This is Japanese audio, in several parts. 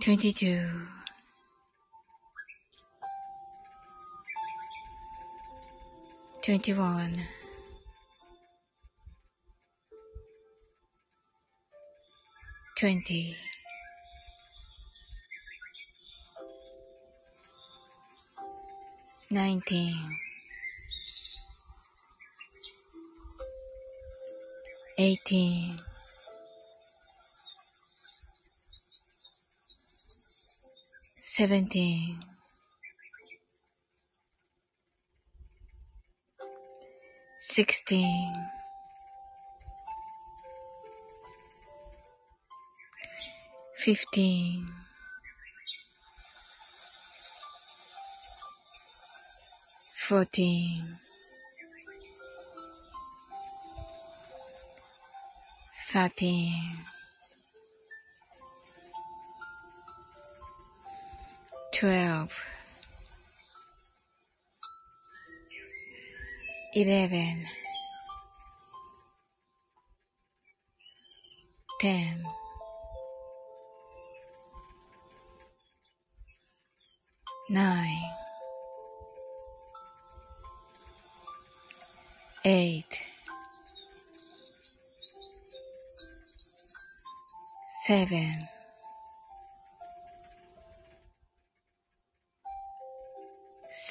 22 21 20 19 18 seventeen, sixteen, fifteen, fourteen, thirteen, twelve, eleven, ten, nine, eight, seven,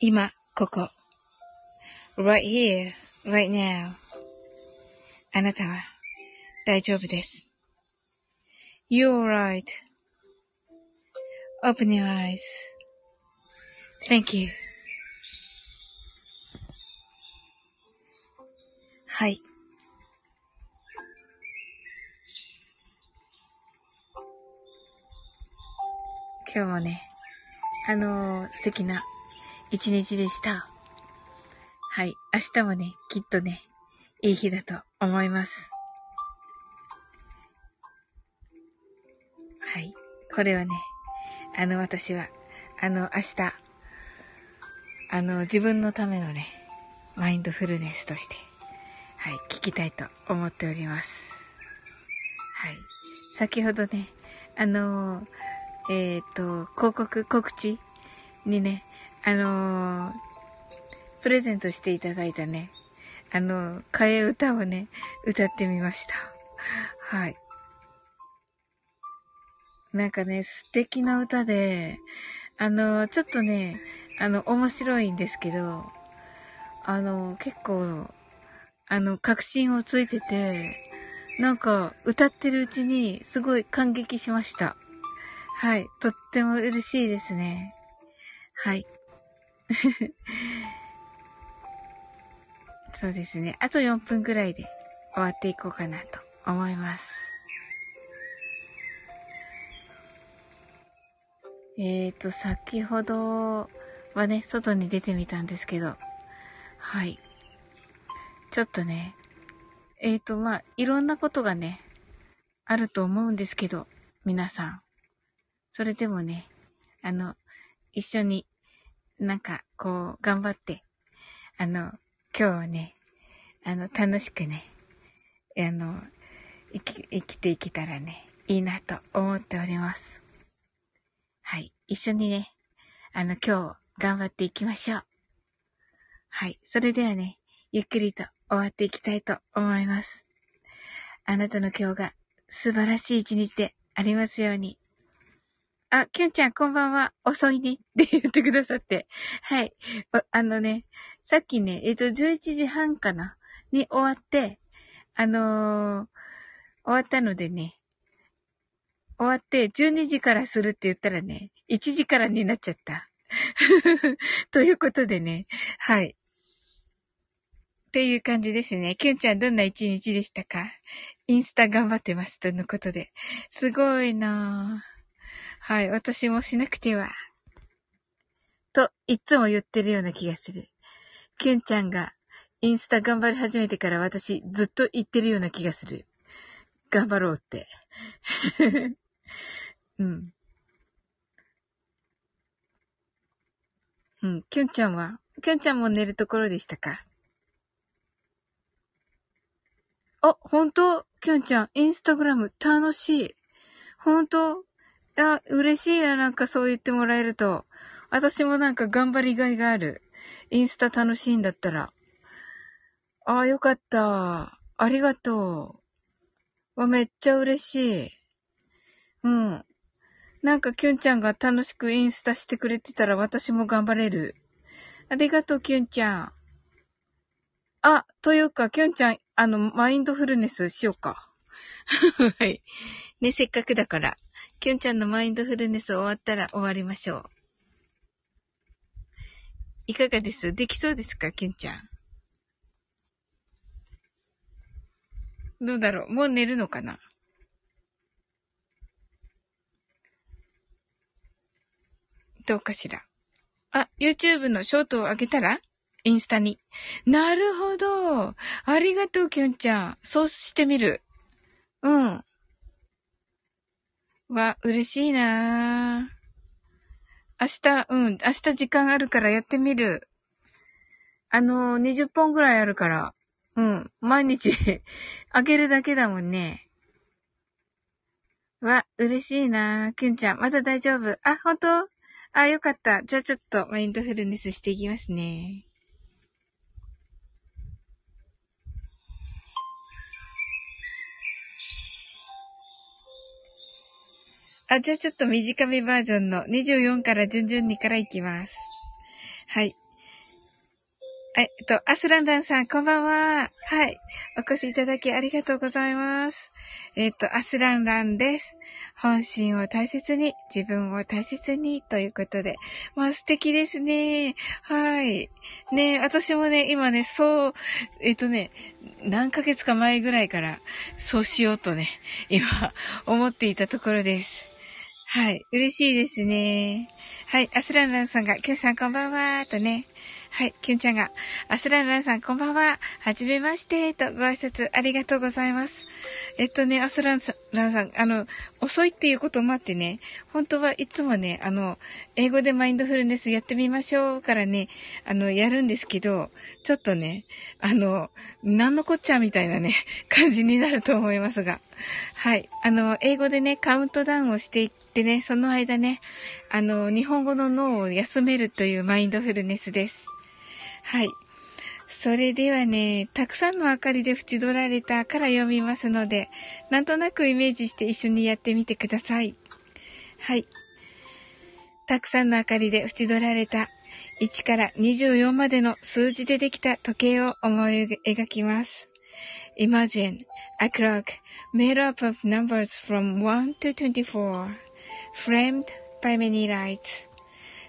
今、ここ。right here, right now. あなたは大丈夫です。You're right.Open your eyes.Thank you. はい。今日もね、あのー、素敵な一日でした。はい。明日もね、きっとね、いい日だと思います。はい。これはね、あの私は、あの明日、あの自分のためのね、マインドフルネスとして、はい、聞きたいと思っております。はい。先ほどね、あのえっ、ー、と、広告、告知にね、あのー、プレゼントしていただいたね、あの、替え歌をね、歌ってみました。はい。なんかね、素敵な歌で、あの、ちょっとね、あの、面白いんですけど、あの、結構、あの、確信をついてて、なんか、歌ってるうちに、すごい感激しました。はい。とっても嬉しいですね。はい。そうですね。あと4分くらいで終わっていこうかなと思います。えーと、先ほどはね、外に出てみたんですけど、はい。ちょっとね、えーと、まあ、いろんなことがね、あると思うんですけど、皆さん。それでもね、あの、一緒になんか、こう、頑張って、あの、今日はね、あの、楽しくね、あの、生き、生きていけたらね、いいなと思っております。はい。一緒にね、あの、今日、頑張っていきましょう。はい。それではね、ゆっくりと終わっていきたいと思います。あなたの今日が素晴らしい一日でありますように。あ、きゅんちゃんこんばんは。遅いね。って言ってくださって。はい。あのね、さっきね、えっ、と、11時半かなに終わって、あのー、終わったのでね、終わって12時からするって言ったらね、1時からになっちゃった。ということでね、はい。っていう感じですね。きゅんちゃんどんな一日でしたか？インスタ頑張ってます。とのことで。すごいなぁ。はい、私もしなくては。と、いつも言ってるような気がする。キュンちゃんがインスタ頑張り始めてから私ずっと言ってるような気がする。頑張ろうって。うん。うん、キュンちゃんは、キュンちゃんも寝るところでしたか？あ、本当？キュンちゃん、インスタグラム楽しい。本当？あ、嬉しいな、なんかそう言ってもらえると。私もなんか頑張りがいがある。インスタ楽しいんだったら。ああ、よかった。ありがとう。わ、めっちゃ嬉しい。うん。なんかキュンちゃんが楽しくインスタしてくれてたら私も頑張れる。ありがとう、キュンちゃん。あ、というか、キュンちゃん、あの、マインドフルネスしようか。はい。ね、せっかくだから。きゅんちゃんのマインドフルネス終わったら終わりましょう。いかがです？できそうですか？きゅんちゃん。どうだろう？もう寝るのかな？どうかしら？あ、YouTube のショートを上げたら？インスタに。なるほど。ありがとう、きゅんちゃん。そうしてみる。うん。わ、嬉しいな明日、うん、明日時間あるからやってみる。あの、20本ぐらいあるから。うん、毎日 あげるだけだもんね。わ、嬉しいなきゅんちゃん、まだ大丈夫？あ、本当？あ、よかった。じゃあちょっとマインドフルネスしていきますね。あ、じゃあちょっと短めバージョンの24から順々にからいきます。はい。えっと、アスランランさん、こんばんは。はい。お越しいただきありがとうございます。えっと、アスランランです。本心を大切に、自分を大切に、ということで。まあ素敵ですね。はい。ね私もね、今ね、そう、えっとね、何ヶ月か前ぐらいから、そうしようとね、今、思っていたところです。はい。嬉しいですね。はい。アスランランさんが、キュンさんこんばんは、とね。はい。キュンちゃんが、アスランランさんこんばんは。はじめまして、とご挨拶ありがとうございます。えっとね、アスラン、ランさん、あの、遅いっていうこともあってね、本当はいつもね、あの、英語でマインドフルネスやってみましょうからね、あの、やるんですけど、ちょっとね、あの、なんのこっちゃみたいなね、感じになると思いますが。はい。あの、英語でね、カウントダウンをしていってね、その間ね、あの、日本語の脳を休めるというマインドフルネスです。はい。それではね、たくさんの明かりで縁取られたから読みますので、なんとなくイメージして一緒にやってみてください。はい。たくさんの明かりで縁取られた1から24までの数字でできた時計を思い描きます。Imagine a clock made up of numbers from 1 to 24, framed by many lights.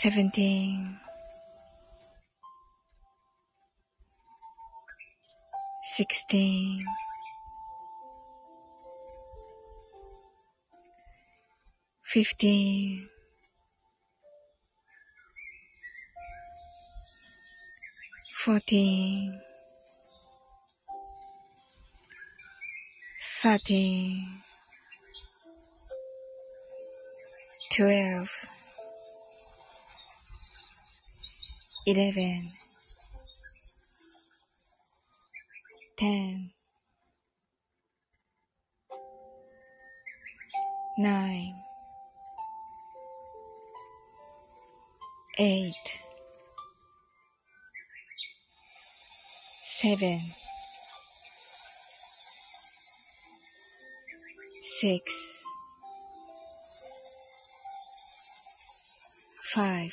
seventeen, sixteen, fifteen, fourteen, thirteen, twelve, eleven, ten, nine, eight, seven, six, five,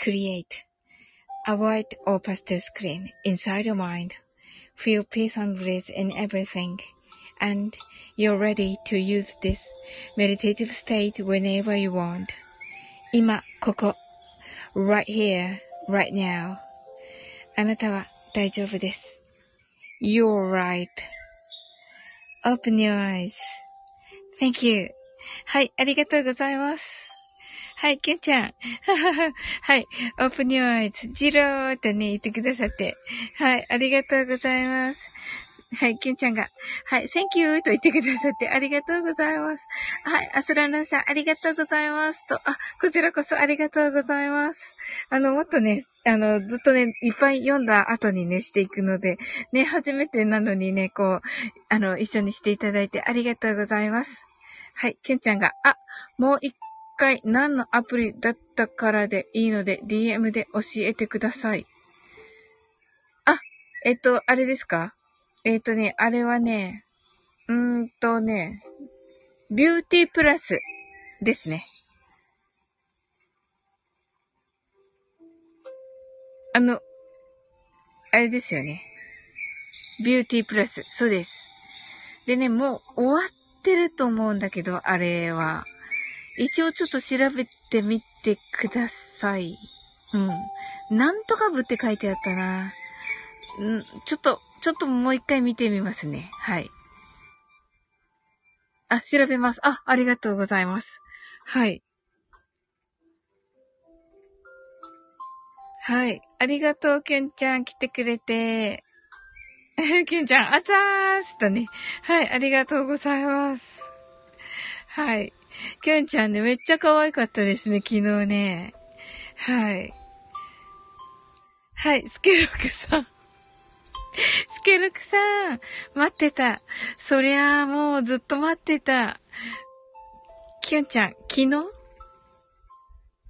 Create a white or pastel screen inside your mind. Feel peace and bliss in everything. And you're ready to use this meditative state whenever you want. 今、ここ。right here, right now. あなたは大丈夫です。You're right. Open your eyes. Thank you. はい、ありがとうございます。 はい、けんちゃん。はい、オープニュアイズ、ジローとね、言ってくださって。はい、ありがとうございます。はい、キュンちゃんが、はい、Thank you と言ってくださってありがとうございます。はい、アスランさんありがとうございますと、あ、こちらこそありがとうございます。あの、もっとね、あの、ずっとね、いっぱい読んだ後にね、していくので、ね、初めてなのにね、こう、あの、一緒にしていただいてありがとうございます。はい、キュンちゃんが、あ、もう一回何のアプリだったからでいいので、DM で教えてください。あ、えっと、あれですか？えっ、とね、あれはね、うーんとね、ビューティープラスですね。あの、あれですよね。ビューティープラス。そうです。でね、もう終わってると思うんだけど、あれは。一応ちょっと調べてみてください。うん。なんとか部って書いてあったな。んちょっと、ちょっともう一回見てみますね。はい。あ、調べます。あ、ありがとうございます。はい。はい。ありがとう、きゅんちゃん。来てくれて。きゅんちゃん、あざーすとね。はい。ありがとうございます。はい。きゅんちゃんね、めっちゃ可愛かったですね、昨日ね。はい。はい。スケロクさん。スケルクさん、待ってた。そりゃあ、もうずっと待ってた。キュンちゃん、昨日？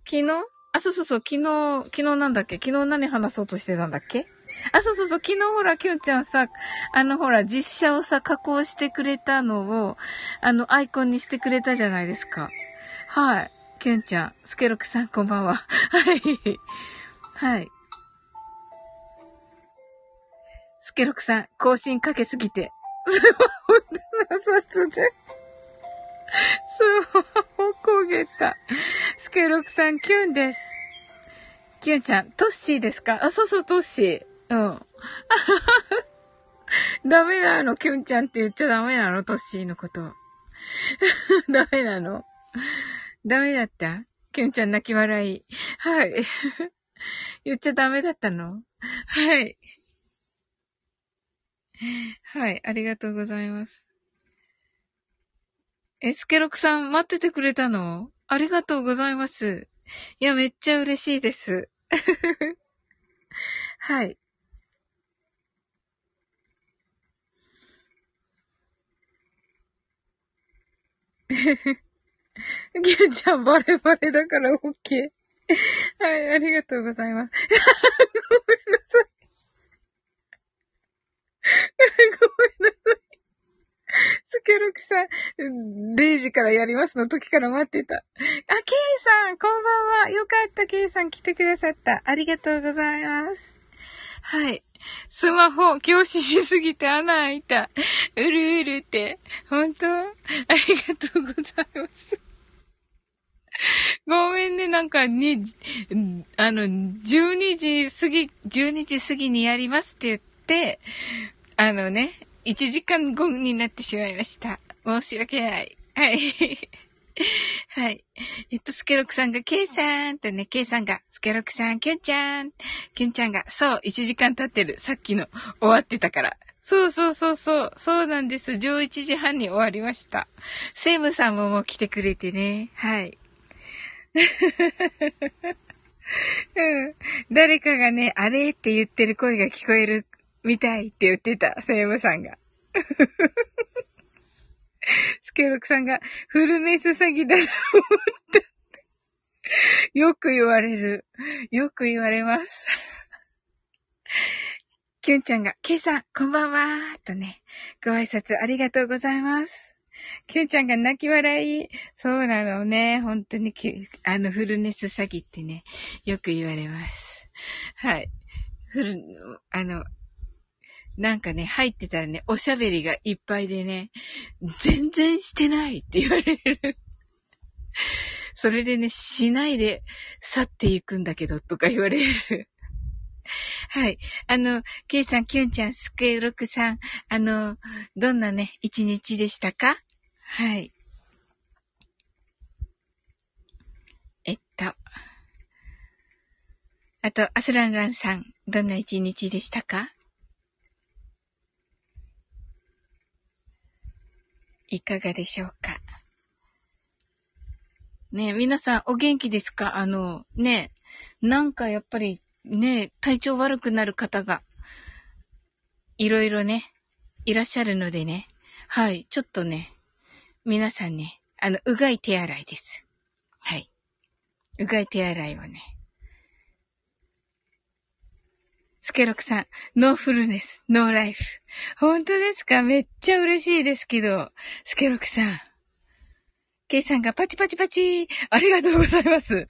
昨日？あ、そうそうそう、昨日、昨日なんだっけ？昨日何話そうとしてたんだっけ？あ、そうそうそう、昨日ほら、キュンちゃんさ、あのほら、実写をさ、加工してくれたのを、あの、アイコンにしてくれたじゃないですか。はい。キュンちゃん、スケロクさん、こんばんは。はい。はい。スケロクさん、更新かけすぎて、スマホの札で、スマホ焦げた。スケロクさん、キュンです。キュンちゃん、トッシーですか？あ、そうそう、トッシー。うん。ダメなの、キュンちゃんって言っちゃダメなの、トッシーのこと。ダメなのダメだった？キュンちゃん泣き笑い。はい。言っちゃダメだったの？はい。はい、ありがとうございます。え、スケロクさん待っててくれたの？ありがとうございます。いや、めっちゃ嬉しいです。はい。ギュちゃんバレバレだから OK。はい、ありがとうございます。ごめんなさい。ごめんなさい。スケロクさん、0時からやりますの時から待ってた。あ、ケイさん、こんばんは。よかった、ケイさん来てくださった。ありがとうございます。はい。スマホ、教師しすぎて穴開いた。うるうるって。本当？ありがとうございます。ごめんね、なんかね、あの、12時過ぎ、12時過ぎにやりますって言って、あのね、1時間後になってしまいました。申し訳ない。はい。はい。えっと、スケロクさんが、ケイさんってね、ケイさんが、スケロクさん、キュンちゃん。キュンちゃんが、そう、1時間経ってる。さっきの、終わってたから。そうそうそうそう。そうなんです。11時半に終わりました。セイムさんももう来てくれてね。はい。誰かがね、あれって言ってる声が聞こえる見たいって言ってた、セイムさんが。スケロクさんが、フルネス詐欺だと思った。よく言われる。よく言われます。キュンちゃんが、ケイさん、こんばんはとね、ご挨拶ありがとうございます。キュンちゃんが泣き笑い。そうなのね。本当にあの、フルネス詐欺ってね、よく言われます。はい。フル、あの、なんかね、入ってたらね、おしゃべりがいっぱいでね、全然してないって言われる。それでね、しないで去っていくんだけど、とか言われる。はい。あの、ケイさん、キュンちゃん、スケロクさん、あの、どんなね、一日でしたか？はい。えっと。あと、アスランランさん、どんな一日でしたか？いかがでしょうか？ね皆さんお元気ですか？あの、ねなんかやっぱりね体調悪くなる方が、いろいろね、いらっしゃるのでね。はい、ちょっとね、皆さんね、あの、うがい手洗いです。はい。うがい手洗いをね。スケロクさん、 No fullness, no life。本当ですか？めっちゃ嬉しいですけど、スケロクさん。ケイさんがパチパチパチありがとうございます。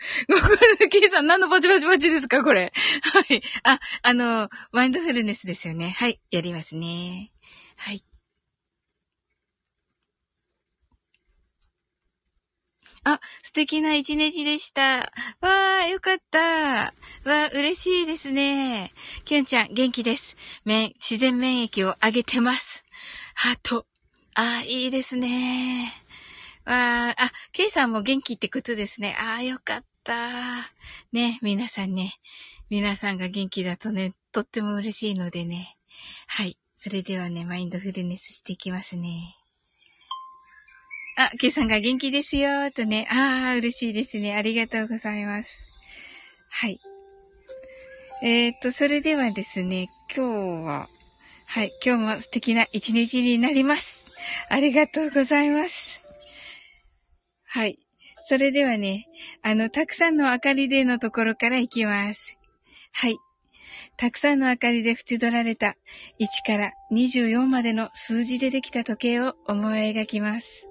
ケイさん何のパチパチパチですか？これ。はい。あ、あの、マインドフルネスですよね。はい。やりますね。はい。あ、素敵な一日でした。わー、よかった。わー、嬉しいですね。きゅんちゃん、元気です。免、自然免疫を上げてます。ハート。あー、いいですね。わー、あ、ケイさんも元気ってことですね。あー、よかった。ね、皆さんね。皆さんが元気だとね、とっても嬉しいのでね。はい。それではね、マインドフルネスしていきますね。あ、ケイさんが元気ですよ、とね。ああ、嬉しいですね。ありがとうございます。はい。えー、っと、それではですね、今日は、はい、今日も素敵な一日になります。ありがとうございます。はい。それではね、あの、たくさんの明かりでのところから行きます。はい。たくさんの明かりで縁取られた1から24までの数字でできた時計を思い描きます。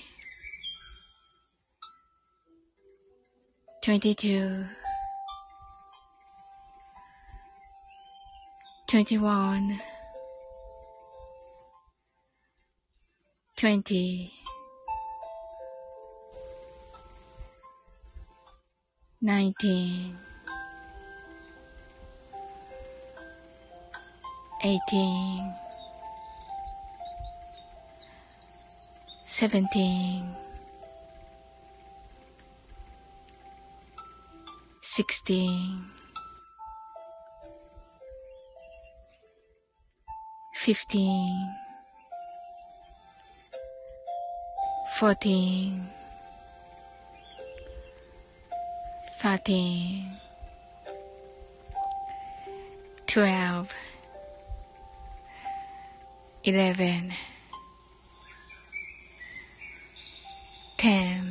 22 21 20 19 18 17 sixteen, fifteen, fourteen, thirteen, twelve, eleven, ten,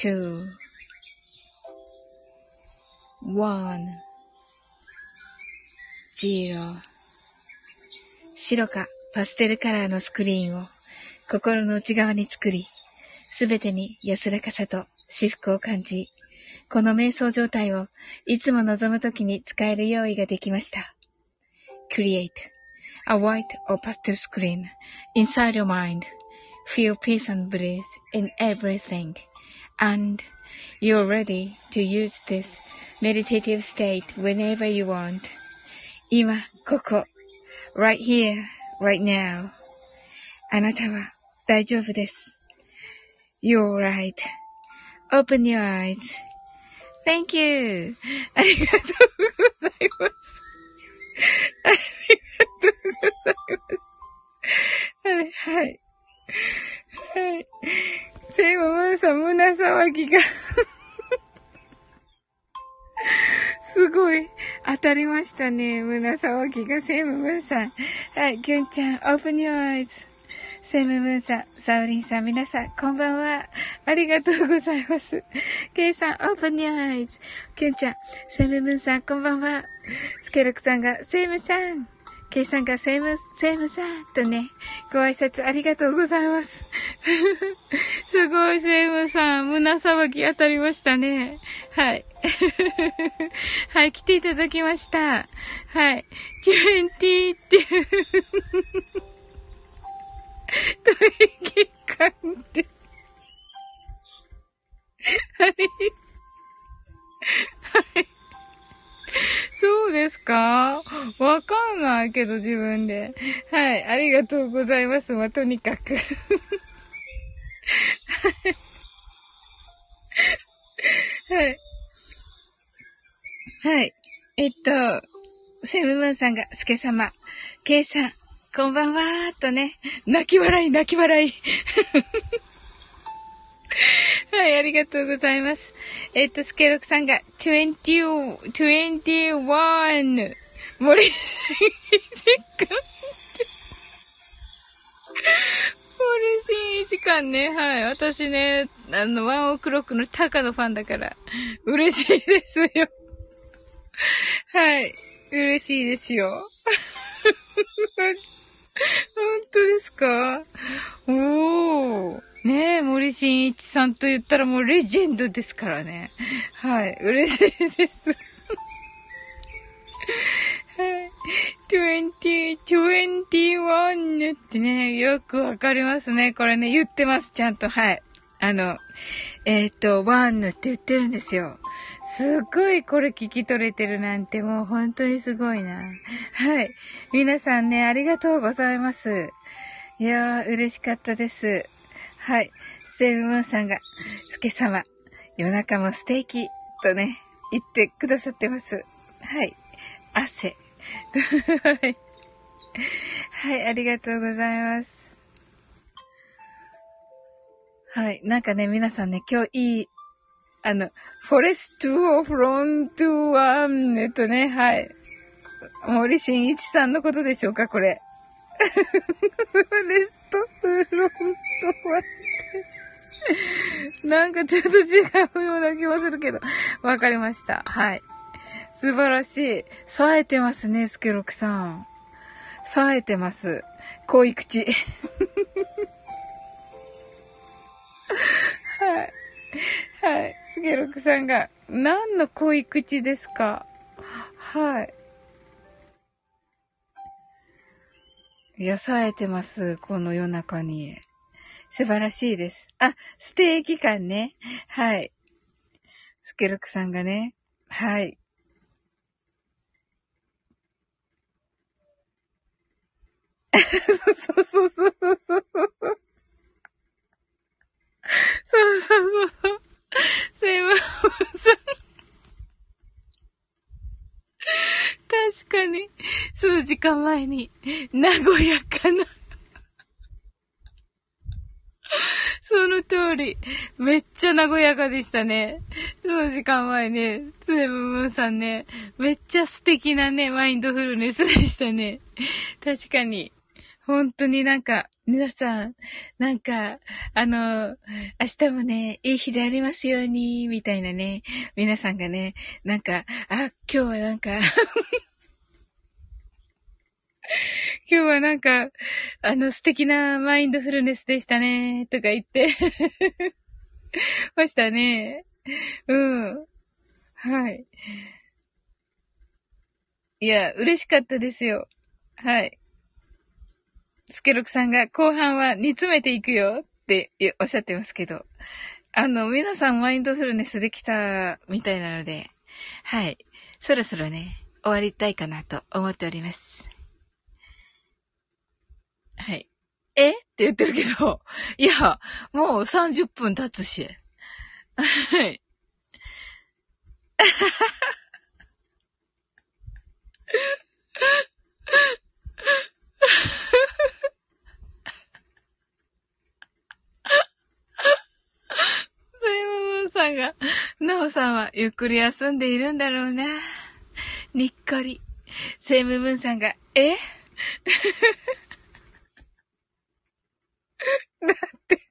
two, one, zero 白かパステルカラーのスクリーンを心の内側に作り、すべてに安らかさと至福を感じ、この瞑想状態をいつも望むときに使える用意ができました。Create a white or pastel screen inside your mind. Feel peace and bliss in everything. and you're ready to use this meditative state whenever you want. 今、ここ、right here, right now. あなたは大丈夫です。You're right.Open your eyes.Thank you. ありがとうございます。ありがとうございます。はい、はい。はい。セイモマンさん、胸騒ぎがすごい。当たりましたね。胸騒ぎがセイムムンさん。はい、キュンちゃん、オープニューアイズ。セイムムーンさん、サウリンさん、皆さん、こんばんは。ありがとうございます。ケイさん、オープニューアイズ。キュンちゃん、セイムムーンさん、こんばんは。スケルクさんが、セイムさん。ケイさんがセイム、セイムさんとね、ご挨拶ありがとうございます。すごい、セイムさん、胸騒ぎ当たりましたね。はい。はい、来ていただきました。はい。20っていう、トイレ感って。はい。はい。そうですか？わかんないけど自分で。はい。ありがとうございます。まあ、とにかく はい。はい。えっと、セブムーンさんが、スケ様、ケイさん、こんばんはーとね、泣き笑い、泣き笑い。はい、ありがとうございます。えっと、スケロクさんが、20、21、森進一館森進一館ね、はい。私ね、あの、ワンオクロックのタカのファンだから、嬉しいですよ。はい。嬉しいですよ。本当ですか？おー。ねえ、森進一さんと言ったらもうレジェンドですからね。はい、嬉しいです。はい。20、21ってね、よくわかりますね。これね、言ってます、ちゃんと。はい。あの、えっ、と、ワンヌって言ってるんですよ。すっごいこれ聞き取れてるなんてもう本当にすごいな。はい。皆さんね、ありがとうございます。いやー、嬉しかったです。はい。セブムーンさんが、スケ様、夜中もステーキ、とね、言ってくださってます。はい。汗。はい。ありがとうございます。はい。なんかね、皆さんね、今日いい、あの、フォレストオフロントワン、えっとね、はい。森進一さんのことでしょうか、これ。フォレストフロントワン。なんかちょっと違うような気もするけど、わかりました。はい。素晴らしい。冴えてますね、スケロクさん。冴えてます。濃い口。はい。はい。スケロクさんが、何の濃い口ですか？はい。いや、冴えてます。この夜中に。素晴らしいです。あ、ステーキ感ね。はい。スケルクさんがね。はい。そうそうそうそうそうそう。そうそうそう。すいません。確かに、数時間前に、和やかなその通り。めっちゃ和やかでしたね。その時間前ね、スネムムーンさんね、めっちゃ素敵なね、マインドフルネスでしたね。確かに。本当になんか、皆さん、なんか、あの、明日もね、いい日でありますように、みたいなね、皆さんがね、なんか、あ、今日はなんか 今日はなんか、あの素敵なマインドフルネスでしたね、とか言って ましたね。うん。はい。いや、嬉しかったですよ。はい。スケロクさんが後半は煮詰めていくよっておっしゃってますけど。あの、皆さんマインドフルネスできたみたいなので、はい。そろそろね、終わりたいかなと思っております。はい。え？って言ってるけど、いや、もう30分経つし。はい。そういうもさんが、なおさんはゆっくり休んでいるんだろうな。にっこり。セイムブンさんが、え？だって、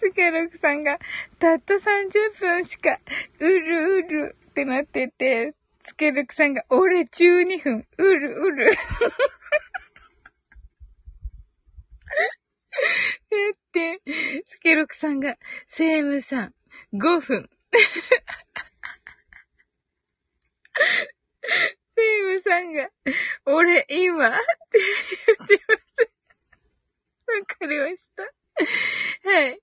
スケロクさんが、たった30分しか、うるうるってなってて、スケロクさんが、俺12分、うるうる。えって、スケロクさんが、セームさん、5分。セイムさんが、俺今って言ってます。わかりました。はい。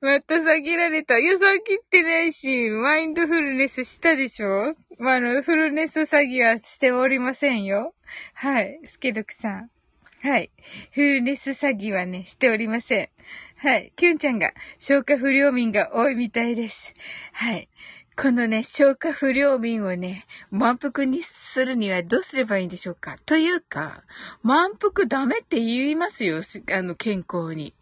また下げられた。予想切ってないし、マインドフルネスしたでしょ？まあ、あの、フルネス詐欺はしておりませんよ。はい。スケルクさん。はい。フルネス詐欺はね、しておりません。はい。キュンちゃんが消化不良民が多いみたいです。はい。このね、消化不良民をね、満腹にするにはどうすればいいんでしょうか？というか、満腹ダメって言いますよ、あの、健康に。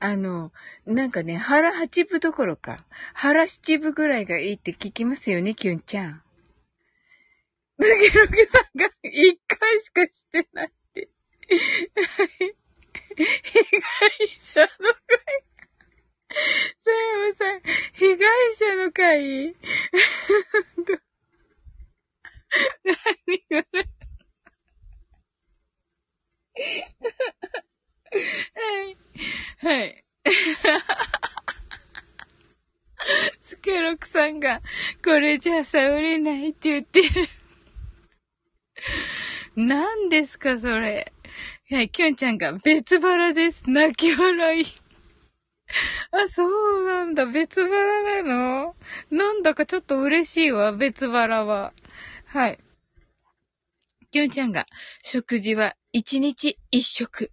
あの、なんかね、腹八分どころか、腹七分ぐらいがいいって聞きますよね、キュンちゃん。だけど、さんが一回しかしてないって。被害者の会。サイモさん、被害者の会何これはい。はい。スケロクさんが、これじゃさ売れないって言ってる。何ですか、それ。はい、キュンちゃんが別腹です。泣き笑い。あ、そうなんだ。別腹なの？なんだかちょっと嬉しいわ、別腹は。はい。キュンちゃんが、食事は一日一食。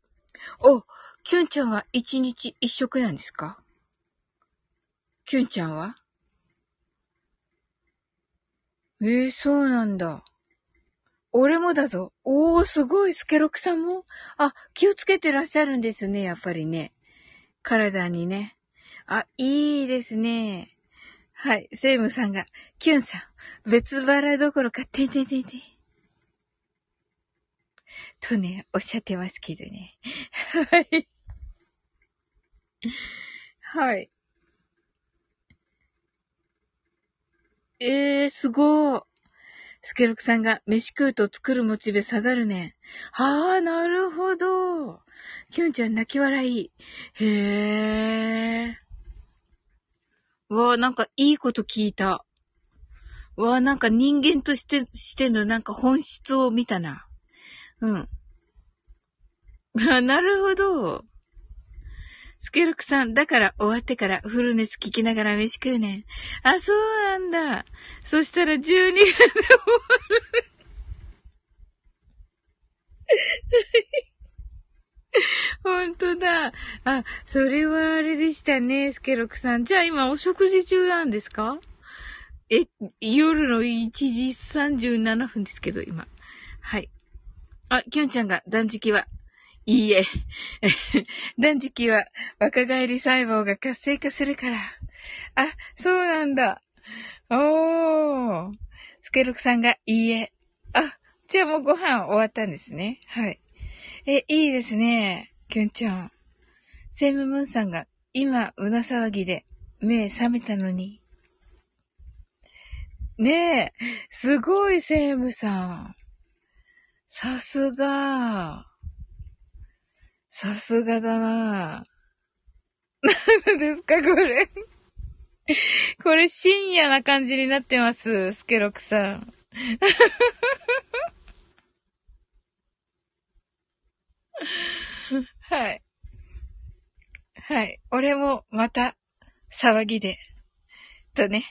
お、キュンちゃんは一日一食なんですか？キュンちゃんは？ええー、そうなんだ。俺もだぞ。おー、すごい、スケロクさんも？あ、気をつけてらっしゃるんですね、やっぱりね。体にね。あ、いいですね。はい。セイムさんが、キュンさん、別腹どころか、てんてんてんてん。とね、おっしゃってますけどね。はい。はい。えー、すごー。スケロクさんが飯食うと作るモチベ下がるね。はあ、なるほど。キュンちゃん泣き笑い。へえ。わあ、なんかいいこと聞いた。わあ、なんか人間として、してのなんか本質を見たな。うん。あ、なるほど。スケルクさん、だから終わってからフルネス聞きながら飯食うねん。あ、そうなんだ。そしたら12分で終わる。ほんとだ。あ、それはあれでしたね、スケロクさん。じゃあ今お食事中なんですか？え、夜の1時37分ですけど、今。はい。あ、きょんちゃんが断食は、いいえ。断食は若返り細胞が活性化するから。あ、そうなんだ。おー。スケロクさんが、いいえ。あ、じゃあもうご飯終わったんですね。はい。え、いいですね。きゅんちゃん。セイムムーンさんが今、胸騒ぎで目覚めたのに。ねえ、すごいセイムさん。さすが。さすがだな。何ですか、これ。これ深夜な感じになってます、スケロクさん。はい。はい。俺もまた騒ぎで。とね。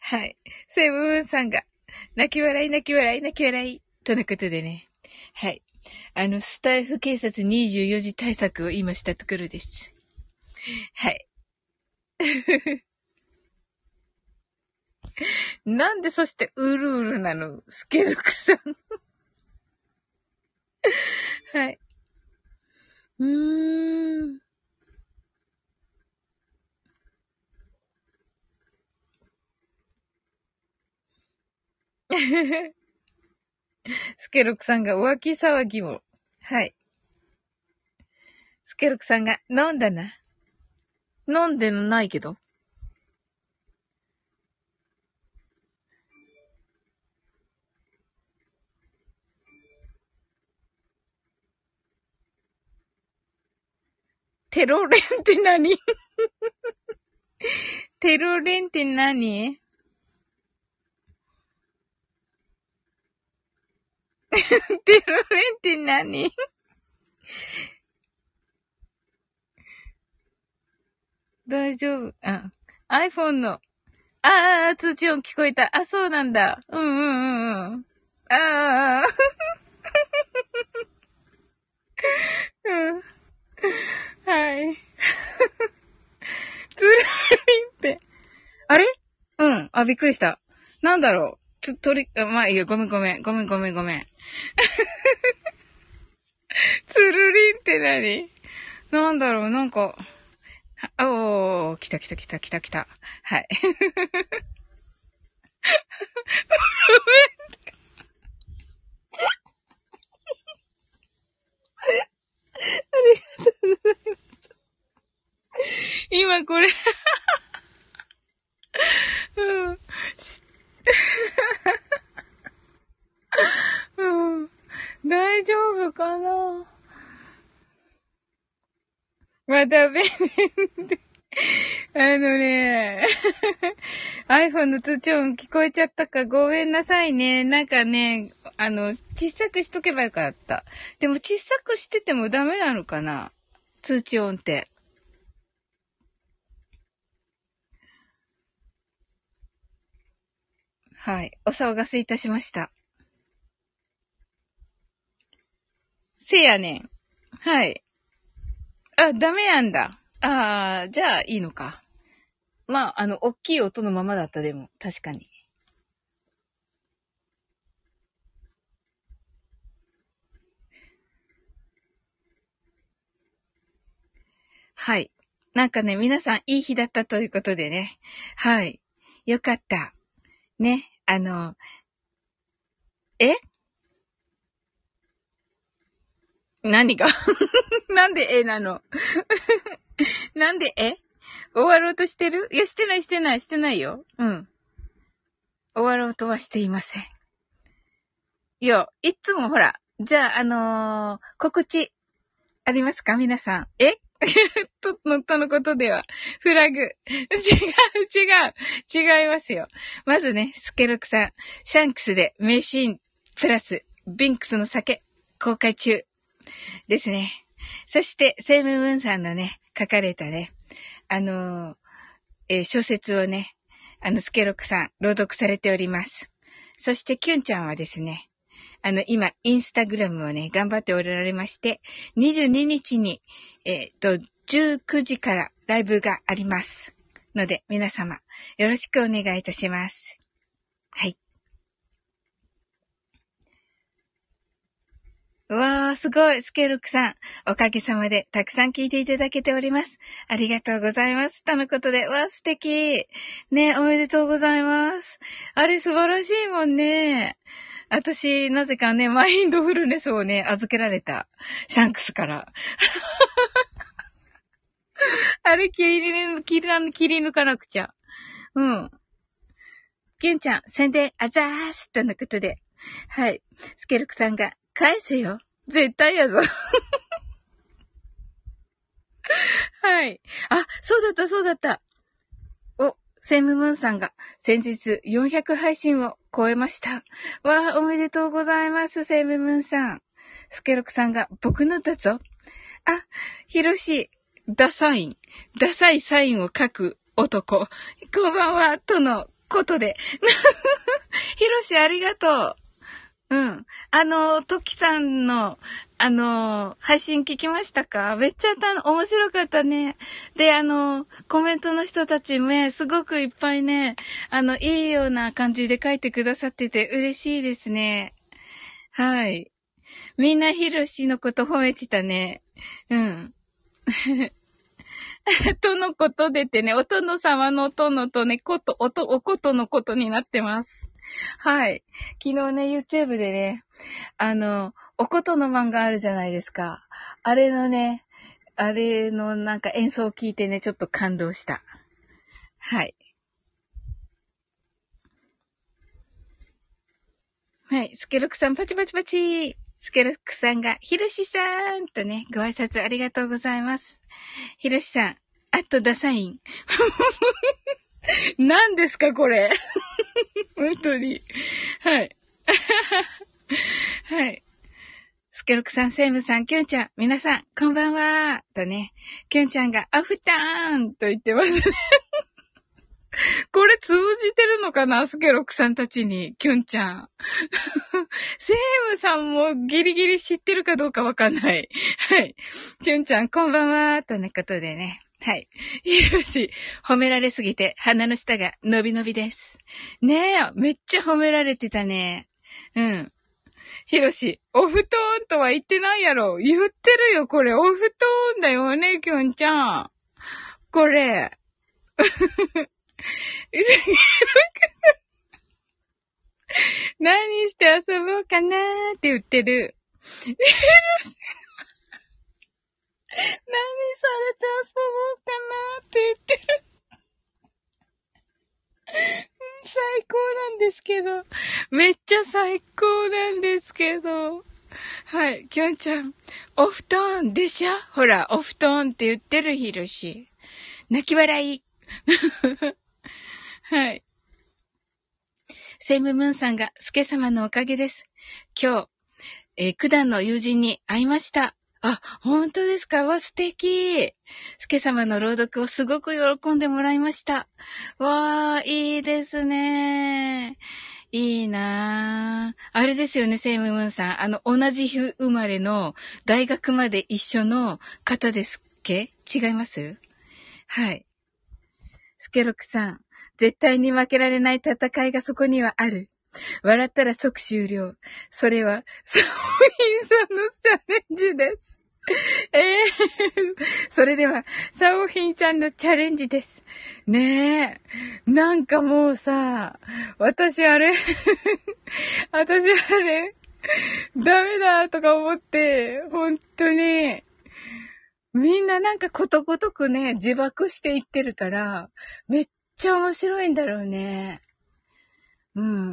はい。セブンさんが、泣き笑い泣き笑い泣き笑い。とのことでね。はい。あの、スタイフ警察24時対策を今したところです。はい。なんでそしてうるうるなの？スケルクさん はい。うーん。スケロクさんが浮気騒ぎを。はい。スケロクさんが飲んだな。飲んでないけど。テロレンって何？テロレンって何？テロレンって何？大丈夫。あ、iPhone の、ああ、通知音聞こえた。あ、そうなんだ。うんうんうんうん。ああ。うん。はい。つるりんって。あれ？うん。あ、びっくりした。なんだろう。と、とり、まあいいよ。ごめんごめん。ごめんごめんごめん。つるりんって何？なんだろう、なんか、おー、来た来た来た来た来た。はい。ありがとうございます。今これうん。うん。大丈夫かな？また便利。あのね、iPhone の通知音聞こえちゃったか？ごめんなさいね。なんかね、あの、小さくしとけばよかった。でも小さくしててもダメなのかな？通知音って。はい。お騒がせいたしました。せやねん。はい。あ、ダメなんだ。ああ、じゃあいいのか。まあ、あの、大きい音のままだったでも、確かに。はい。なんかね、皆さんいい日だったということでね。はい。よかった。ね。あの、え？何が？なんでえなの？なんでえ終わろうとしてる？いや、してない、してない、してないよ。うん。終わろうとはしていません。いや、いつもほら、じゃあ、あのー、告知、ありますか？皆さん。え？と、の、とのことでは、フラグ。違う、違う、違いますよ。まずね、スケロクさん、シャンクスで名シーン、プラス、ビンクスの酒、公開中。ですね。そして、セイムムーンさんのね、書かれたね、あのー、えー、小説をね、あの、スケロクさん、朗読されております。そして、キュンちゃんはですね、あの、今、インスタグラムをね、頑張っておられまして、22日に、えっ、と、19時からライブがあります。ので、皆様、よろしくお願いいたします。はい。うわー、すごい、スケルクさん。おかげさまで、たくさん聞いていただけております。ありがとうございます。とのことで、わー、素敵。ね、おめでとうございます。あれ、素晴らしいもんね。私、なぜかね、マインドフルネスをね、預けられた。シャンクスから。あれ、切り抜、切り、切り抜かなくちゃ。うん。ケンちゃん、宣伝、あざーすとのことで。はい。スケルクさんが、返せよ。絶対やぞ。はい。あ、そうだった、そうだった。お、セムムーンさんが先日400配信を超えました。わあ、おめでとうございます、セムムーンさん。スケロクさんが僕のだぞ。あ、ヒロシ、ダサイン。ダサいサインを書く男。こんばんは、とのことで。ヒロシありがとう。うん。あの、トキさんの、あの、配信聞きましたか？めっちゃた、面白かったね。で、あの、コメントの人たちもね、すごくいっぱいね、あの、いいような感じで書いてくださってて嬉しいですね。はい。みんなヒロシのこと褒めてたね。うん。とのことでてね、お殿様のお殿とね、こと、おと、おことのことになってます。はい。昨日ね、YouTube でね、あの、おことの漫画あるじゃないですか。あれのね、あれのなんか演奏を聞いてね、ちょっと感動した。はい。はい。スケロクさん、パチパチパチスケロクさんが、ヒロシさんとね、ご挨拶ありがとうございます。ヒロシさん、あとダサイン。何ですか、これ。本当に。はい。はい。スケロクさん、セイムさん、キュンちゃん、皆さん、こんばんは。とね、キュンちゃんが、アフターンと言ってますね。これ通じてるのかなスケロクさんたちに、キュンちゃん。セイムさんもギリギリ知ってるかどうかわかんない。はい。キュンちゃん、こんばんは。とね、ことでね。はい。ひろし、褒められすぎて鼻の下が伸び伸びです。ねえ、めっちゃ褒められてたね。うん。ひろし、お布団とは言ってないやろ。言ってるよ、これ。お布団だよね、きょんちゃん。これ。何して遊ぼうかなーって言ってる。何されて遊ぼうかなって言ってる。最高なんですけど。めっちゃ最高なんですけど。はい。きょんちゃん、お布団でしょ？ほら、お布団って言ってるひろし。泣き笑い。はい。セイムムーンさんが、スケ様のおかげです。今日、えー、九段の友人に会いました。あ、本当ですか？わ、素敵。スケ様の朗読をすごく喜んでもらいました。わー、いいですね。いいなぁ。あれですよね、セイムムーンさん。あの、同じ日生まれの大学まで一緒の方ですっけ？違います？はい。スケロクさん。絶対に負けられない戦いがそこにはある。笑ったら即終了。それは、ソーヒンさんのチャレンジです。ええー、それでは、サオヒンさんのチャレンジです。ねえ。なんかもうさ、私あれ 私あれ、ダメだとか思って、本当に、みんななんかことごとくね、自爆していってるから、めっちゃ面白いんだろうね。うん。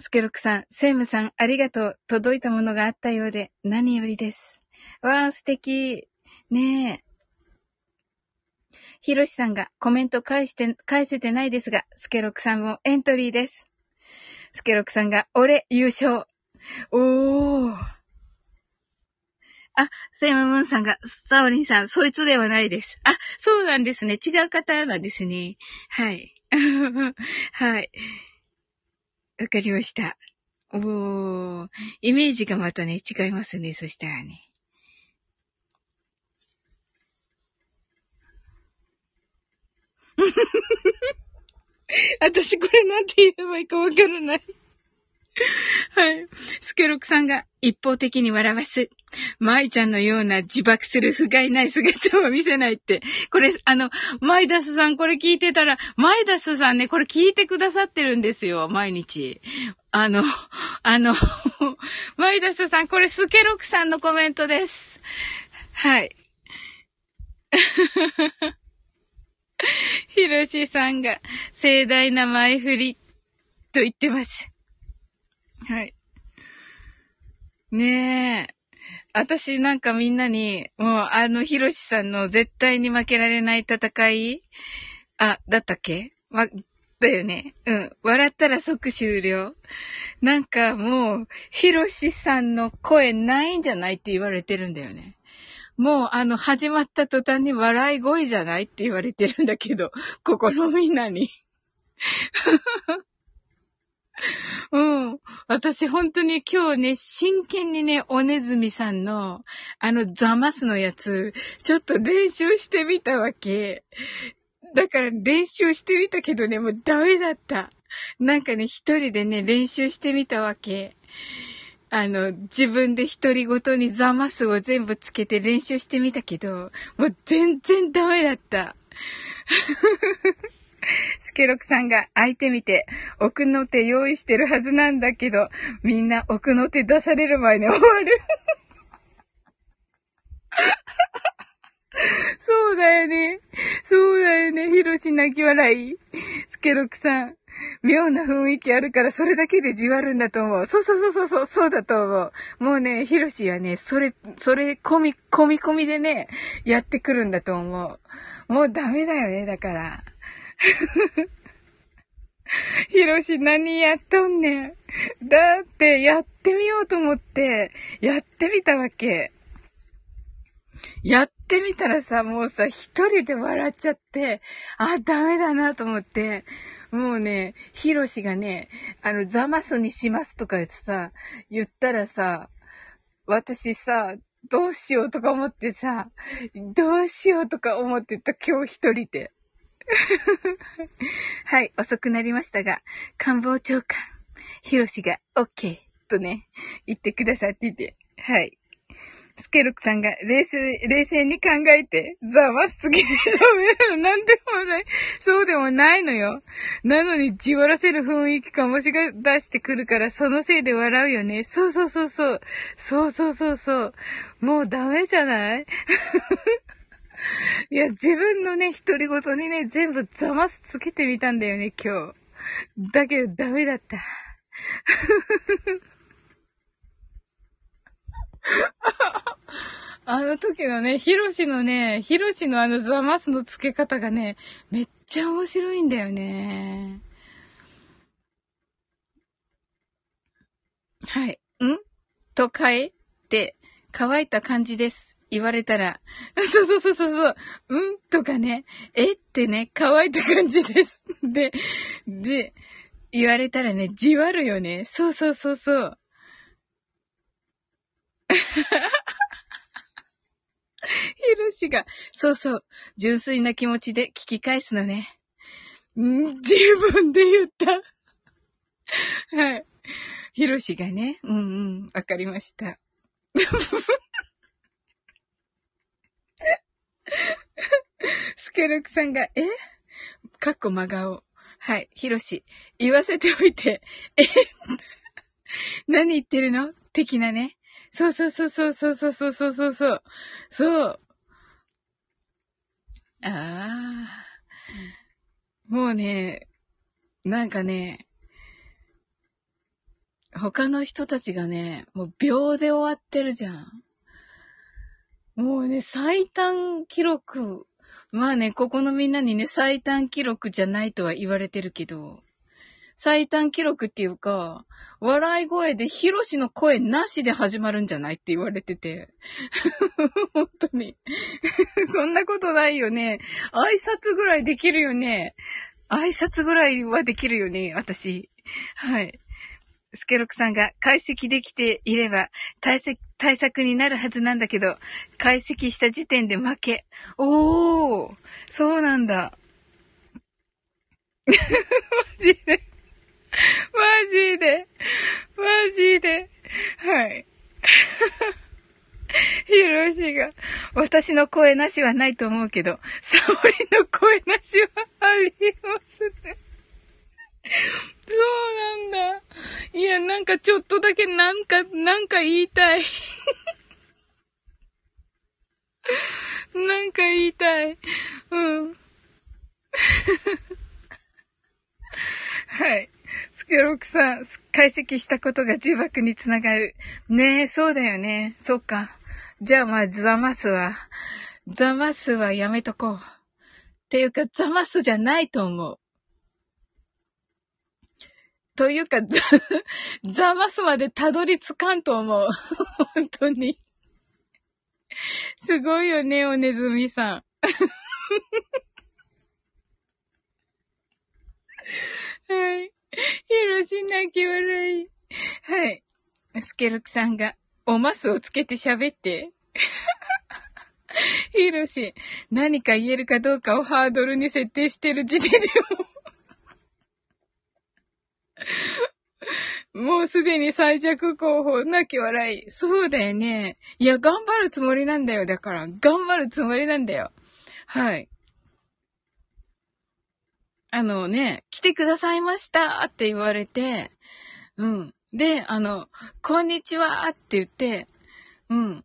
スケロクさん、セイムさん、ありがとう。届いたものがあったようで、何よりです。わー、素敵。ねえ。ヒロシさんがコメント返して、返せてないですが、スケロクさんもエントリーです。スケロクさんが、俺、優勝。おー。あ、セイムムーンさんが、サオリンさん、そいつではないです。あ、そうなんですね。違う方なんですね。はい。はい。わかりました。おー、イメージがまたね、違いますね、そしたらね。私これなんて言えばいいかわからないはい。スケロクさんが一方的に笑わす。舞ちゃんのような自爆する不甲斐ない姿を見せないって。これ、あの、マイダスさんこれ聞いてたら、マイダスさんね、これ聞いてくださってるんですよ、毎日。あの、あの、マイダスさん、これスケロクさんのコメントです。はい。ヒロシさんが盛大な前振りと言ってます。はい。ねえ。私なんかみんなに、もうあのヒロシさんの絶対に負けられない戦い？あ、だったっけ？ま、だよね。うん。笑ったら即終了。なんかもう、ヒロシさんの声ないんじゃないって言われてるんだよね。もうあの始まった途端に笑い声じゃないって言われてるんだけど、ここのみんなに。うん。私本当に今日ね、真剣にね、おねずみさんの、あのザマスのやつ、ちょっと練習してみたわけ。だから練習してみたけどね、もうダメだった。なんかね、一人でね、練習してみたわけ。あの、自分で独り言にザマスを全部つけて練習してみたけど、もう全然ダメだった。スケロクさんが相手見て、奥の手用意してるはずなんだけど、みんな奥の手出される前に終わる。そうだよね。そうだよね。ヒロシ泣き笑い。スケロクさん。妙な雰囲気あるから、それだけでじわるんだと思う。そうそうそうそう、そうだと思う。もうね、ヒロシはね、それ、それ、込み、込み込みでね、やってくるんだと思う。もうダメだよね、だから。ヒロシ何やっとんねん。だって、やってみようと思って、やってみたわけ。やってみたらさ、もうさ、一人で笑っちゃって、あ、ダメだなと思って、もうね、ヒロシがね、あの、ザマスにしますとか言ってさ、言ったらさ、私さ、どうしようとか思ってさ、どうしようとか思ってた今日一人で。はい、遅くなりましたが、官房長官、ヒロシが OK とね、言ってくださっていて、はい。スケルクさんが冷静、冷静に考えて、ざわすぎで喋る。なんでもない。そうでもないのよ。なのに、じわらせる雰囲気かもしが出してくるから、そのせいで笑うよね。そうそうそうそう。そうそうそうそう。もうダメじゃない？いや、自分のね、独り言にね、全部ざますつけてみたんだよね、今日。だけどダメだった。あの時のね、ヒロシのね、ヒロシのあのザマスの付け方がね、めっちゃ面白いんだよね。はい。ん？とかえ？って、乾いた感じです。言われたら、そうそうそうそうう、んとかね、えってね、乾いた感じです。で、で、言われたらね、じわるよね。そうそうそうそう。ヒロシが、そうそう、純粋な気持ちで聞き返すのね。ん自分で言った。はい。ヒロシがね、うんうん、わかりました。スケルクさんが、え？かっこ真顔。はい。ヒロシ、言わせておいて、え？何言ってるの？的なね。そうそうそうそうそうそうそうそうそうそう。そう。ああ。もうね、なんかね、他の人たちがね、もう秒で終わってるじゃん。もうね、最短記録。まあね、ここのみんなにね、最短記録じゃないとは言われてるけど、最短記録っていうか、笑い声でヒロシの声なしで始まるんじゃないって言われてて。本当に。そんなことないよね。挨拶ぐらいできるよね。挨拶ぐらいはできるよね、私。はい。スケロクさんが解析できていれば対策対策になるはずなんだけど、解析した時点で負け。おーそうなんだ。マジでマジで。マジで。はい。ヒロシが、私の声なしはないと思うけど、サオリの声なしはありますね。そうなんだ。いや、なんかちょっとだけなんか、なんか言いたい。なんか言いたい。うん。はい。スケロクさん、解析したことが呪縛につながる。ねえ、そうだよね。そっか。じゃあまあ、ザマスは、ザマスはやめとこう。っていうか、ザマスじゃないと思う。というか、ザ、ザマスまでたどり着かんと思う。本当に。すごいよね、おねずみさん。はい。ヒロし泣き笑い。はい。スケルクさんが、おマスをつけて喋って。ヒロシ、何か言えるかどうかをハードルに設定してる時点でも もうすでに最弱候補、泣き笑い。そうだよね。いや、頑張るつもりなんだよ。だから、頑張るつもりなんだよ。はい。あのね、来てくださいましたって言われて、うん。で、あの、こんにちはって言って、うん。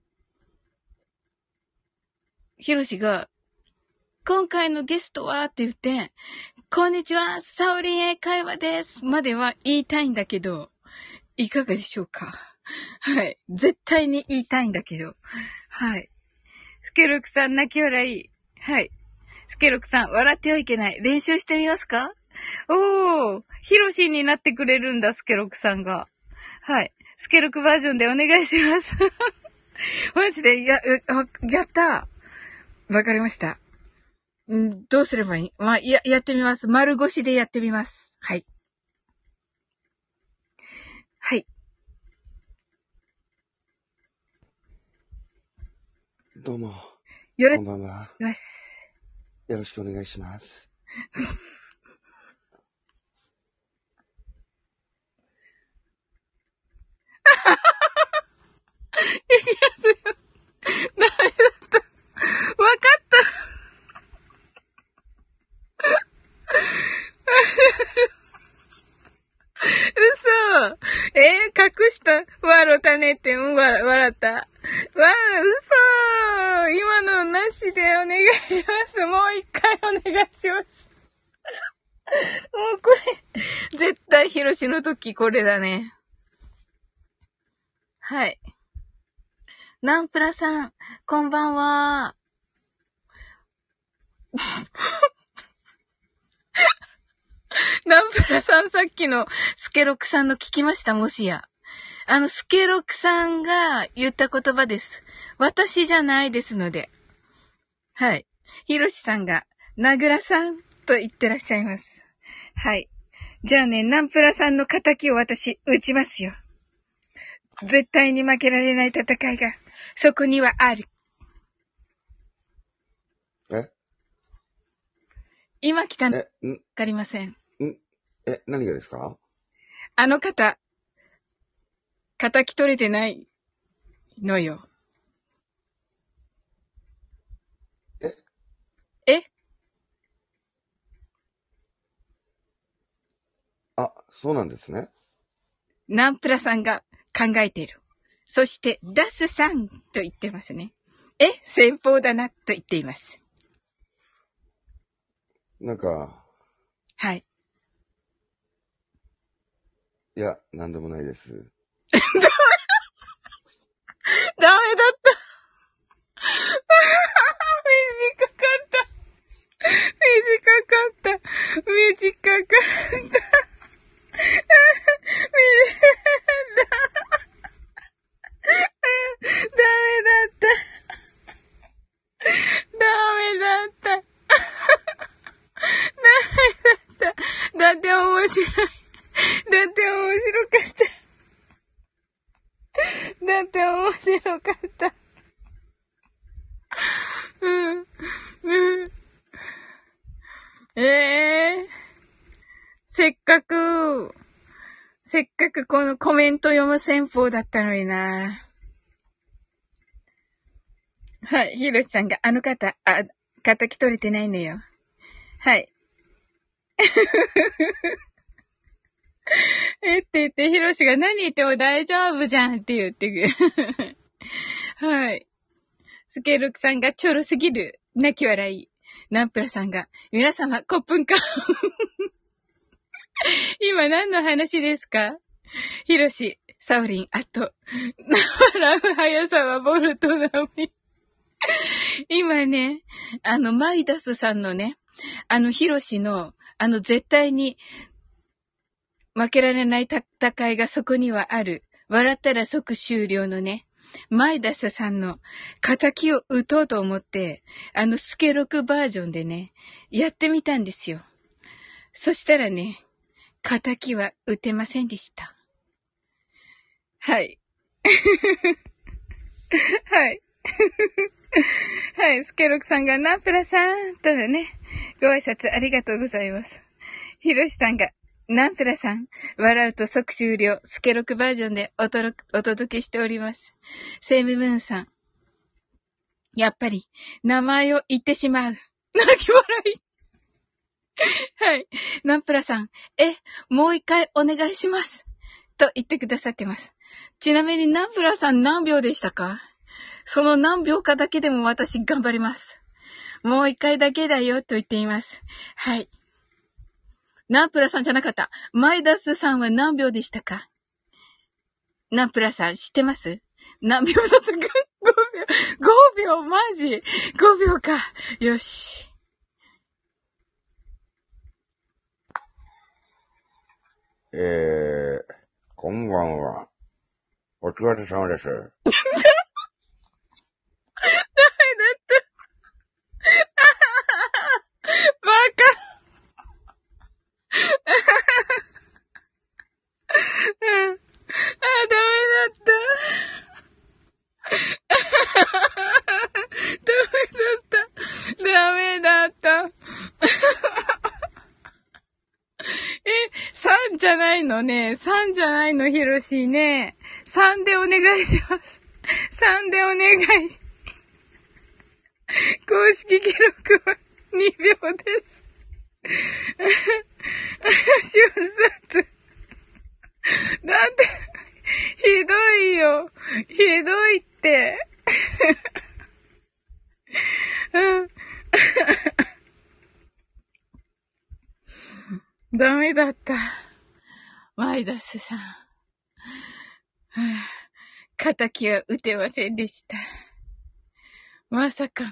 ひろしが、今回のゲストはって言って、こんにちは、サオリン英会話ですまでは言いたいんだけど、いかがでしょうか？はい。絶対に言いたいんだけど。はい。スケルクさん泣き笑い。はい。スケロクさん、笑ってはいけない。練習してみますか？おー、ヒロシになってくれるんだ、スケロクさんが。はい。スケロクバージョンでお願いします。マジで、や、やったわかりました。んどうすればいい？まあ、や、やってみます。丸腰でやってみます。はい。はい。どうも。よろ、こんばんは。よろしくお願いします。ダメだった？わかっ嘘えー、隠した？笑ったねって、うん、笑った。わ、嘘今のなしでお願いします。もう一回お願いします。もうこれ、絶対ヒロシの時これだね。はい。ナンプラさん、こんばんは。ナンプラさんさっきのスケロクさんの聞きました？もしや。あの、スケロクさんが言った言葉です。私じゃないですので。はい。ヒロシさんが、ナグラさんと言ってらっしゃいます。はい。じゃあね、ナンプラさんの仇を私、撃ちますよ。絶対に負けられない戦いが、そこにはある。え？今来たの、わかりません。え、何がですか？あの方、仇取れてないのよ。え？え？あ、そうなんですね。ナンプラさんが考えている。そして、ダスさんと言ってますね。え、先方だなと言っています。なんか。はい。いや、なんでもないです。ダメだった。短かった。短かった。短かった。ダメだった。ダメだった。ダメだった。だって面白い。だって面白かった。だって面白かった。うん。うん。ええー、せっかく、せっかくこのコメント読む戦法だったのにな。はい、ひろしさんが、あの方、あ、敵取れてないのよ。はい。えって言って、ヒロシが何言っても大丈夫じゃんって言ってくる。はい。スケルクさんがちょろすぎる。泣き笑い。ナンプラさんが、皆様、コップンか。今何の話ですか？ヒロシ、サオリン、あと、笑う速さはボルト並み。今ね、あの、マイダスさんのね、あの、ヒロシの、あの、絶対に負けられない戦いがそこにはある。笑ったら即終了のね。マイダスさんの仇を撃とうと思って、あのスケロクバージョンでね、やってみたんですよ。そしたらね、仇は撃てませんでした。はい。はい。はい、スケロクさんがナンプラさんとのね、ご挨拶ありがとうございます。ヒロシさんが、ナンプラさん、笑うと即終了、スケロクバージョンでおとお届けしております。セイムムーンさん、やっぱり、名前を言ってしまう。泣き笑い。はい。ナンプラさん、え、もう一回お願いします。と言ってくださってます。ちなみにナンプラさん何秒でしたか？その何秒かだけでも私頑張ります。もう一回だけだよと言っています。はい。ナンプラさんじゃなかった。マイダスさんは何秒でしたか？ナンプラさん知ってます？何秒だったか ?5 秒。5秒マジ ?5 秒か。よし。えー、こんばんは。お疲れ様です。バカうんあ、ダメだった。ダメだった。ダメだった。え、3じゃないのね。3じゃないの、ヒロシーね。3でお願いします。3でお願い。公式記録は2秒です。瞬殺。だって、ひどいよ。ひどいって。うんダメだった。マイダスさん。はあ仇は撃てませんでした。まさかの。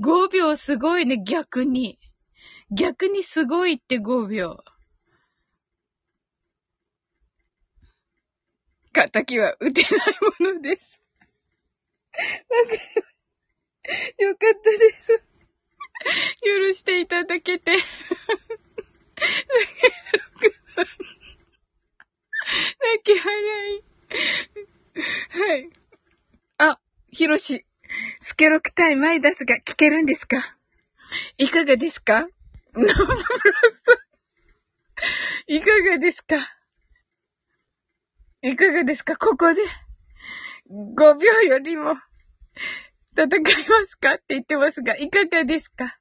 5秒すごいね、逆に。逆にすごいって5秒。仇は撃てないものです。わか。よかったです。許していただけて。泣き笑い。はい。あ、ひろし。スケロク対マイダスが聞けるんですか？いかがですか？ノブラス。いかがですか？いかがですか？ここで、5秒よりも、戦いますか？って言ってますが、いかがですか？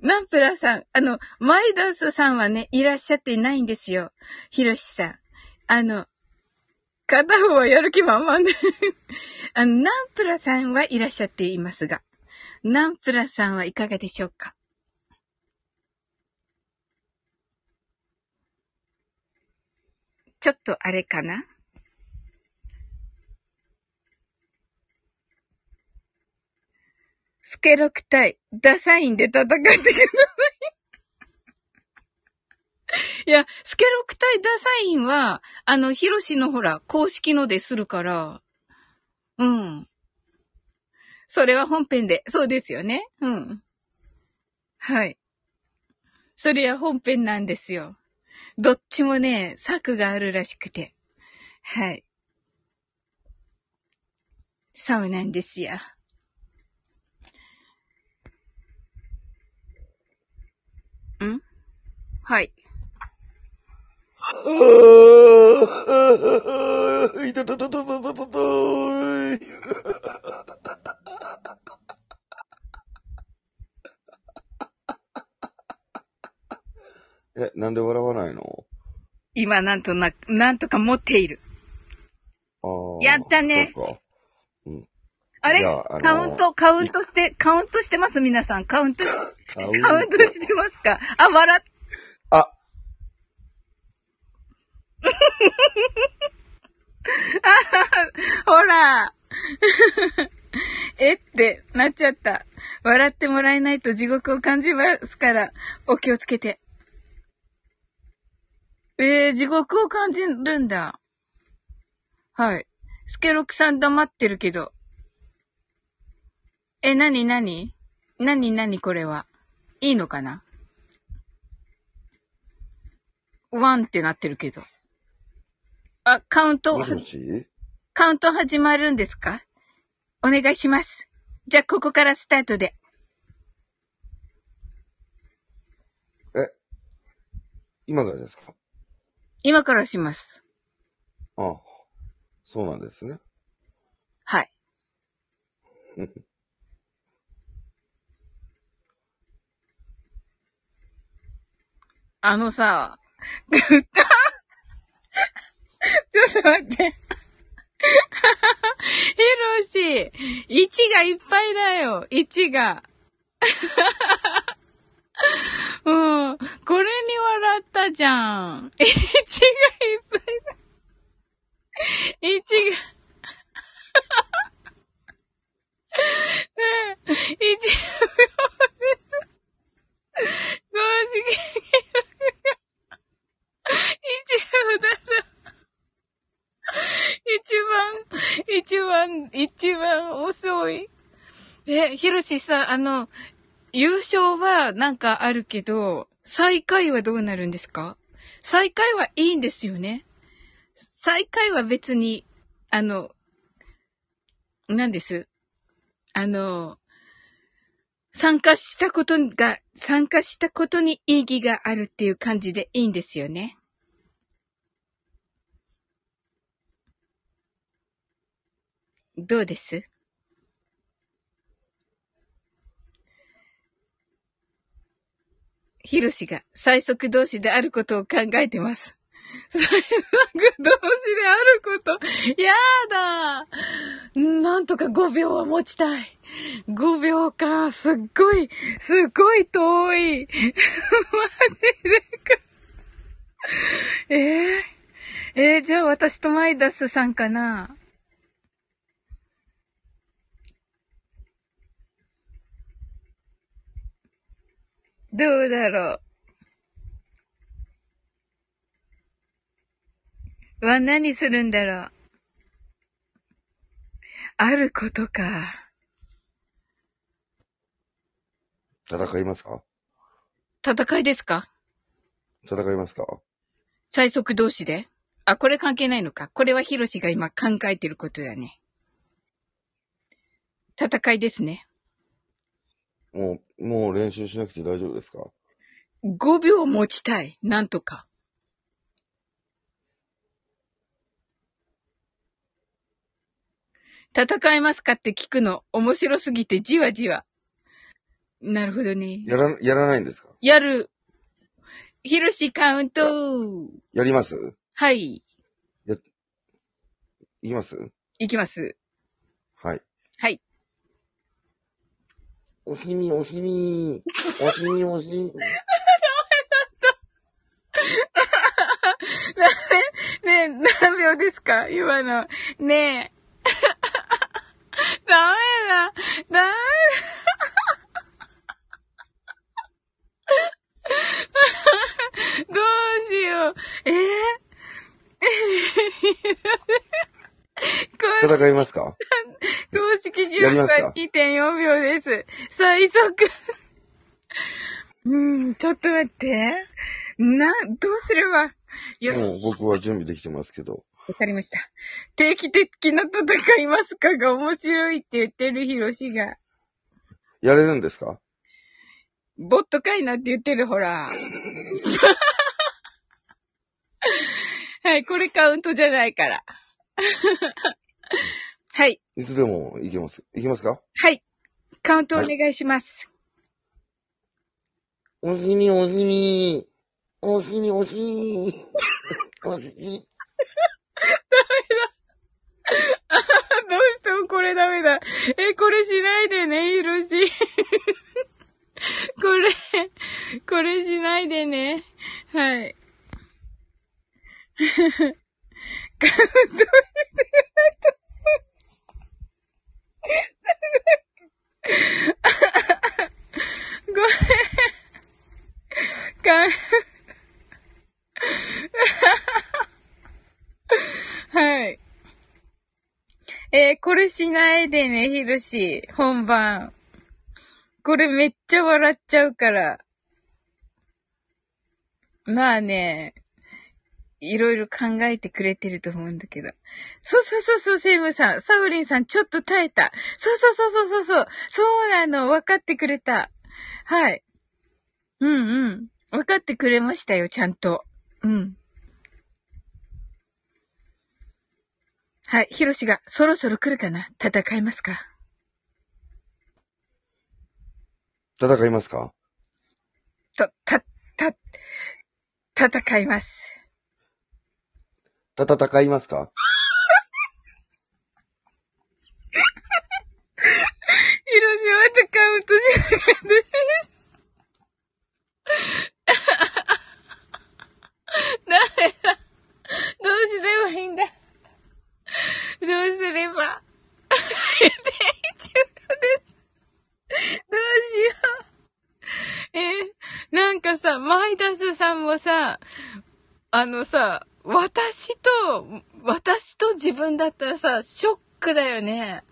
ナンプラさん、あの、マイダースさんはね、いらっしゃっていないんですよ。ヒロシさん。あの、片方はやる気満々で。あの、ナンプラさんはいらっしゃっていますが、ナンプラさんはいかがでしょうか？ちょっとあれかな？スケロク対ダサインで戦ってください。いや、スケロク対ダサインは、あの、ヒロシのほら、公式のでするから、うん。それは本編で、そうですよね。うん。はい。それは本編なんですよ。どっちもね、策があるらしくて。はい。そうなんですよ。ん？はい。いたたたたたたたたえ、なんで笑わないの？今なんとな、なんとか持っている。ああ。やったねそうか。あれ？じゃああのーカウント、カウントして、カウントしてます？皆さん。カウント、カウンカウントしてますか？あ、笑っ、あ、ほら。えってなっちゃった。笑ってもらえないと地獄を感じますから、お気をつけて。えー、地獄を感じるんだ。はい。スケロクさん黙ってるけど。え、なになになになにこれは？いいのかな？ワンってなってるけど。あ、カウントも、しもし？カウント始まるんですか？お願いします。じゃあ、ここからスタートで。今からですか？今からします。ああ。そうなんですね。はい。あのさ、ちょっと待って。ヒロシ、1がいっぱいだよ、1が。うん、これに笑ったじゃん。1がいっぱいだ。1が。ねえ、1秒です。公式一秒だな。一番、一番、一番遅い。え、ひろしさん、あの、優勝はなんかあるけど、最下位はどうなるんですか？最下位はいいんですよね。最下位は別に、あの、何です？あの、参加したことが、参加したことに意義があるっていう感じでいいんですよね。どうです？ヒロシが最速同士であることを考えてます。最速同士であること。やだなんとか5秒は持ちたい。5秒か。すっごい、すっごい遠い。マジでか。えー、えー、じゃあ私とマイダスさんかな。どうだろう。は何するんだろう。あることか。戦いますか？戦いですか？戦いますか？最速同士で？あ、これ関係ないのか。これはヒロシが今考えてることだね。戦いですね。もう、もう練習しなくて大丈夫ですか？5秒持ちたい。なんとか。戦いますかって聞くの面白すぎてじわじわ。なるほどね。やら、やらないんですか？やる。ヒロシカウント。やります？はい。いきます？いきます。はい。はい。おしみ、おしみ、おしみ、おしみ。ダメねえ、何秒ですか？今の。ねえ。ダメだ。ダメだ。どうしよう。えー、戦いますか？公式記録は2.4秒です。最速。うん、ちょっと待って。な、どうすれば？よし。もう僕は準備できてますけど。わかりました。定期的な戦いますかが面白いって言ってるヒロシが。やれるんですか？ボットかいなって言ってるほら。はい、これカウントじゃないから。はい、いつでも行けます。行きますか？はい。カウントお願いします。おしみ、おしみ。おしみ、おしみ。おしみ。どうしてもこれダメだ。え、これしないでね、ヒロシ。これ、これしないでね。はい。カウントしてごめん。か、はい。えーこれしないでね、ヒルシ。本番。これめっちゃ笑っちゃうから。まあね。いろいろ考えてくれてると思うんだけど。そうそうそうそう、セイムさん。サウリンさん、ちょっと耐えた。そうそうそうそうそうそう。そうなの、分かってくれた。はい。うんうん。分かってくれましたよ、ちゃんと。うん。はい、ヒロシがそろそろ来るかな？戦いますか？戦いますか？と、た、た、戦います。た、戦いますか？ヒロシはカウントしなかったです。ダメだ。どうすればいいんだ？どうすれば？大丈夫です。どうしよう。えなんかさ、マイダスさんもさ、あのさ、私と、私と自分だったらさ、ショックだよね。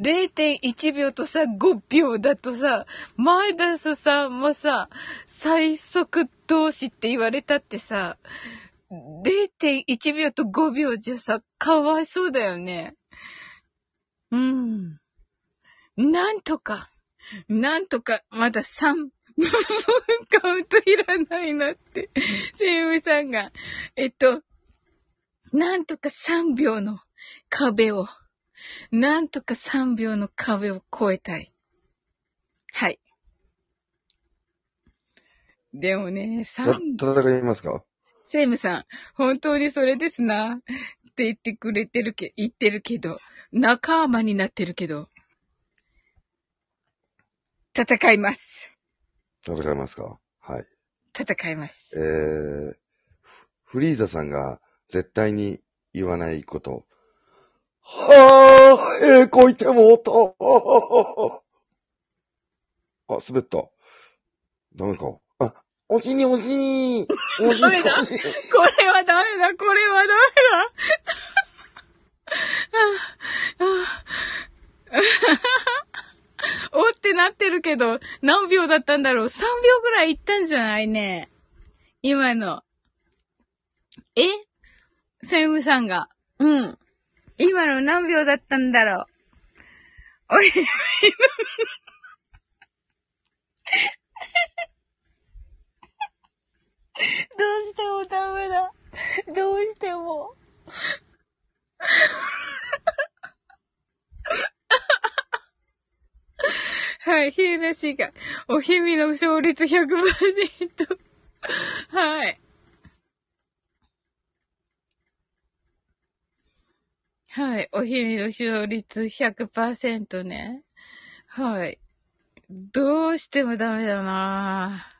0.1秒とさ、5秒だとさ、マイダスさんもさ、最速同士って言われたってさ、0.1秒と5秒じゃさ、かわいそうだよね。うん。なんとか、なんとか、まだ3カウントいらないなって、セイムさんが、えっと、なんとか3秒の壁を、なんとか3秒の壁を越えたい。はい。でもね、3、戦いますか？セイムさん、本当にそれですな。って言ってくれてるけ、言ってるけど、仲間になってるけど、戦います。戦いますか？はい。戦います。えー、フリーザさんが絶対に言わないこと。はあ、ええこいてもうと。あ、滑った。ダメか。あ、おしにおしに。おしに。ダメだ。これはダメだ。これはダメだ。おってなってるけど、何秒だったんだろう ?3 秒ぐらいいったんじゃないね。今の。え？セイムさんが。うん。今の何秒だったんだろう？おい、どうしてもダメだ。どうしても。はい、ひえなしが、おひみの勝率100%。はい。はい、おひみの勝率100%ね。はい。どうしてもダメだな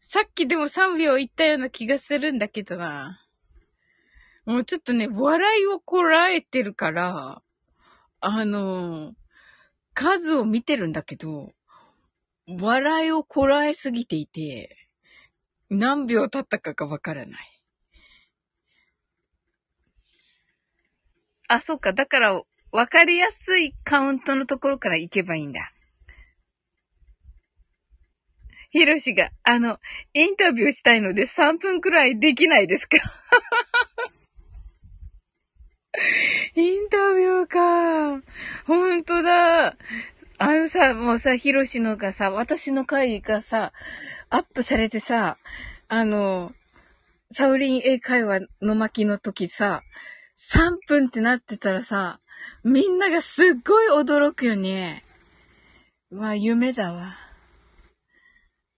さっきでも3秒いったような気がするんだけどな。もうちょっとね、笑いをこらえてるから、あの数を見てるんだけど、笑いをこらえすぎていて、何秒経ったかがわからない。あ、そっか。だから、わかりやすいカウントのところから行けばいいんだ。ヒロシが、あの、インタビューしたいので3分くらいできないですか？インタビューか。ほんとだ。あのさ、もうさ、ヒロシのがさ、私の回がさ、アップされてさ、あの、サウリン英会話の巻の時さ、3分ってなってたらさ、みんながすっごい驚くよね。まあ、夢だわ。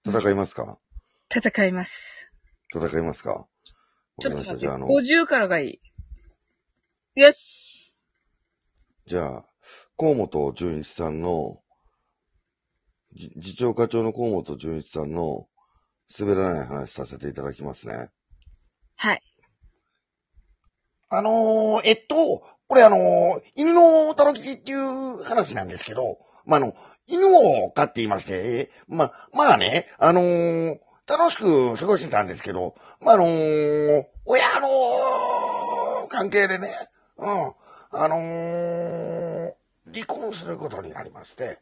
戦いますか？戦います。戦いますか？ちょっと待って、じゃああの、50からがいい。よし。じゃあ、河本純一さんの、次長課長の河本純一さんの滑らない話させていただきますね。はい。あのー、えっと、これあのー、犬のたろきっていう話なんですけど、まあ、あの、犬を飼っていまして、ま、まあね、あのー、楽しく過ごしてたんですけど、まあ、あの親の関係でね、うん。あのー、離婚することになりまして。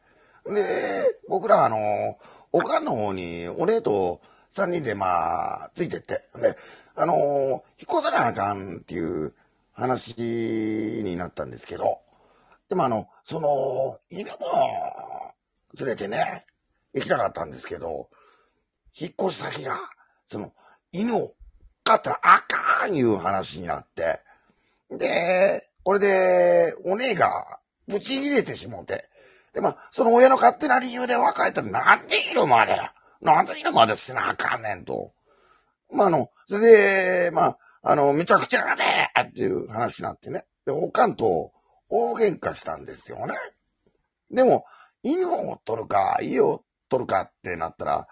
で、僕らあのー、おかんの方にお礼と三人でまあ、ついてって。で、あのー引っ越さなあかんっていう話になったんですけど、でもあの、その、犬も連れてね、行きたかったんですけど、引っ越し先が、その、犬を飼ったらあかんいう話になって、で、これで、お姉が、ぶち切れてしもうて、で、まあ、その親の勝手な理由で別れたら、なんで犬まで、なんで犬まで捨てなあかんねんと。まあ、あの、それで、まあ、あの、めちゃくちゃやでっていう話になってね。で、おかんと大喧嘩したんですよね。でも、犬を取るか、家を取るかってなったら、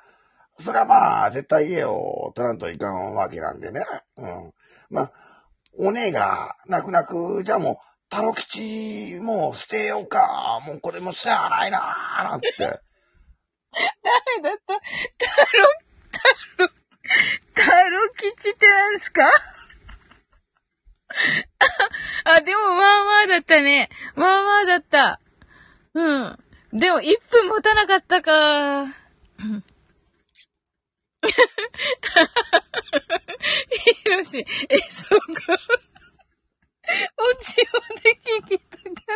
それはまあ、絶対家を取らんといかんわけなんでね。うん。まあ、お姉が、泣く泣く、じゃあもう、タロ吉、もう捨てようか。もうこれもしゃあないなーなんて。誰だった？タロ、タロ、タロ吉って何ですか？あ、でもまあまあだったね。まあまあだった。うん。でも1分持たなかったか。ひろし、え、そこ。オチをで聞きたかった。ごめ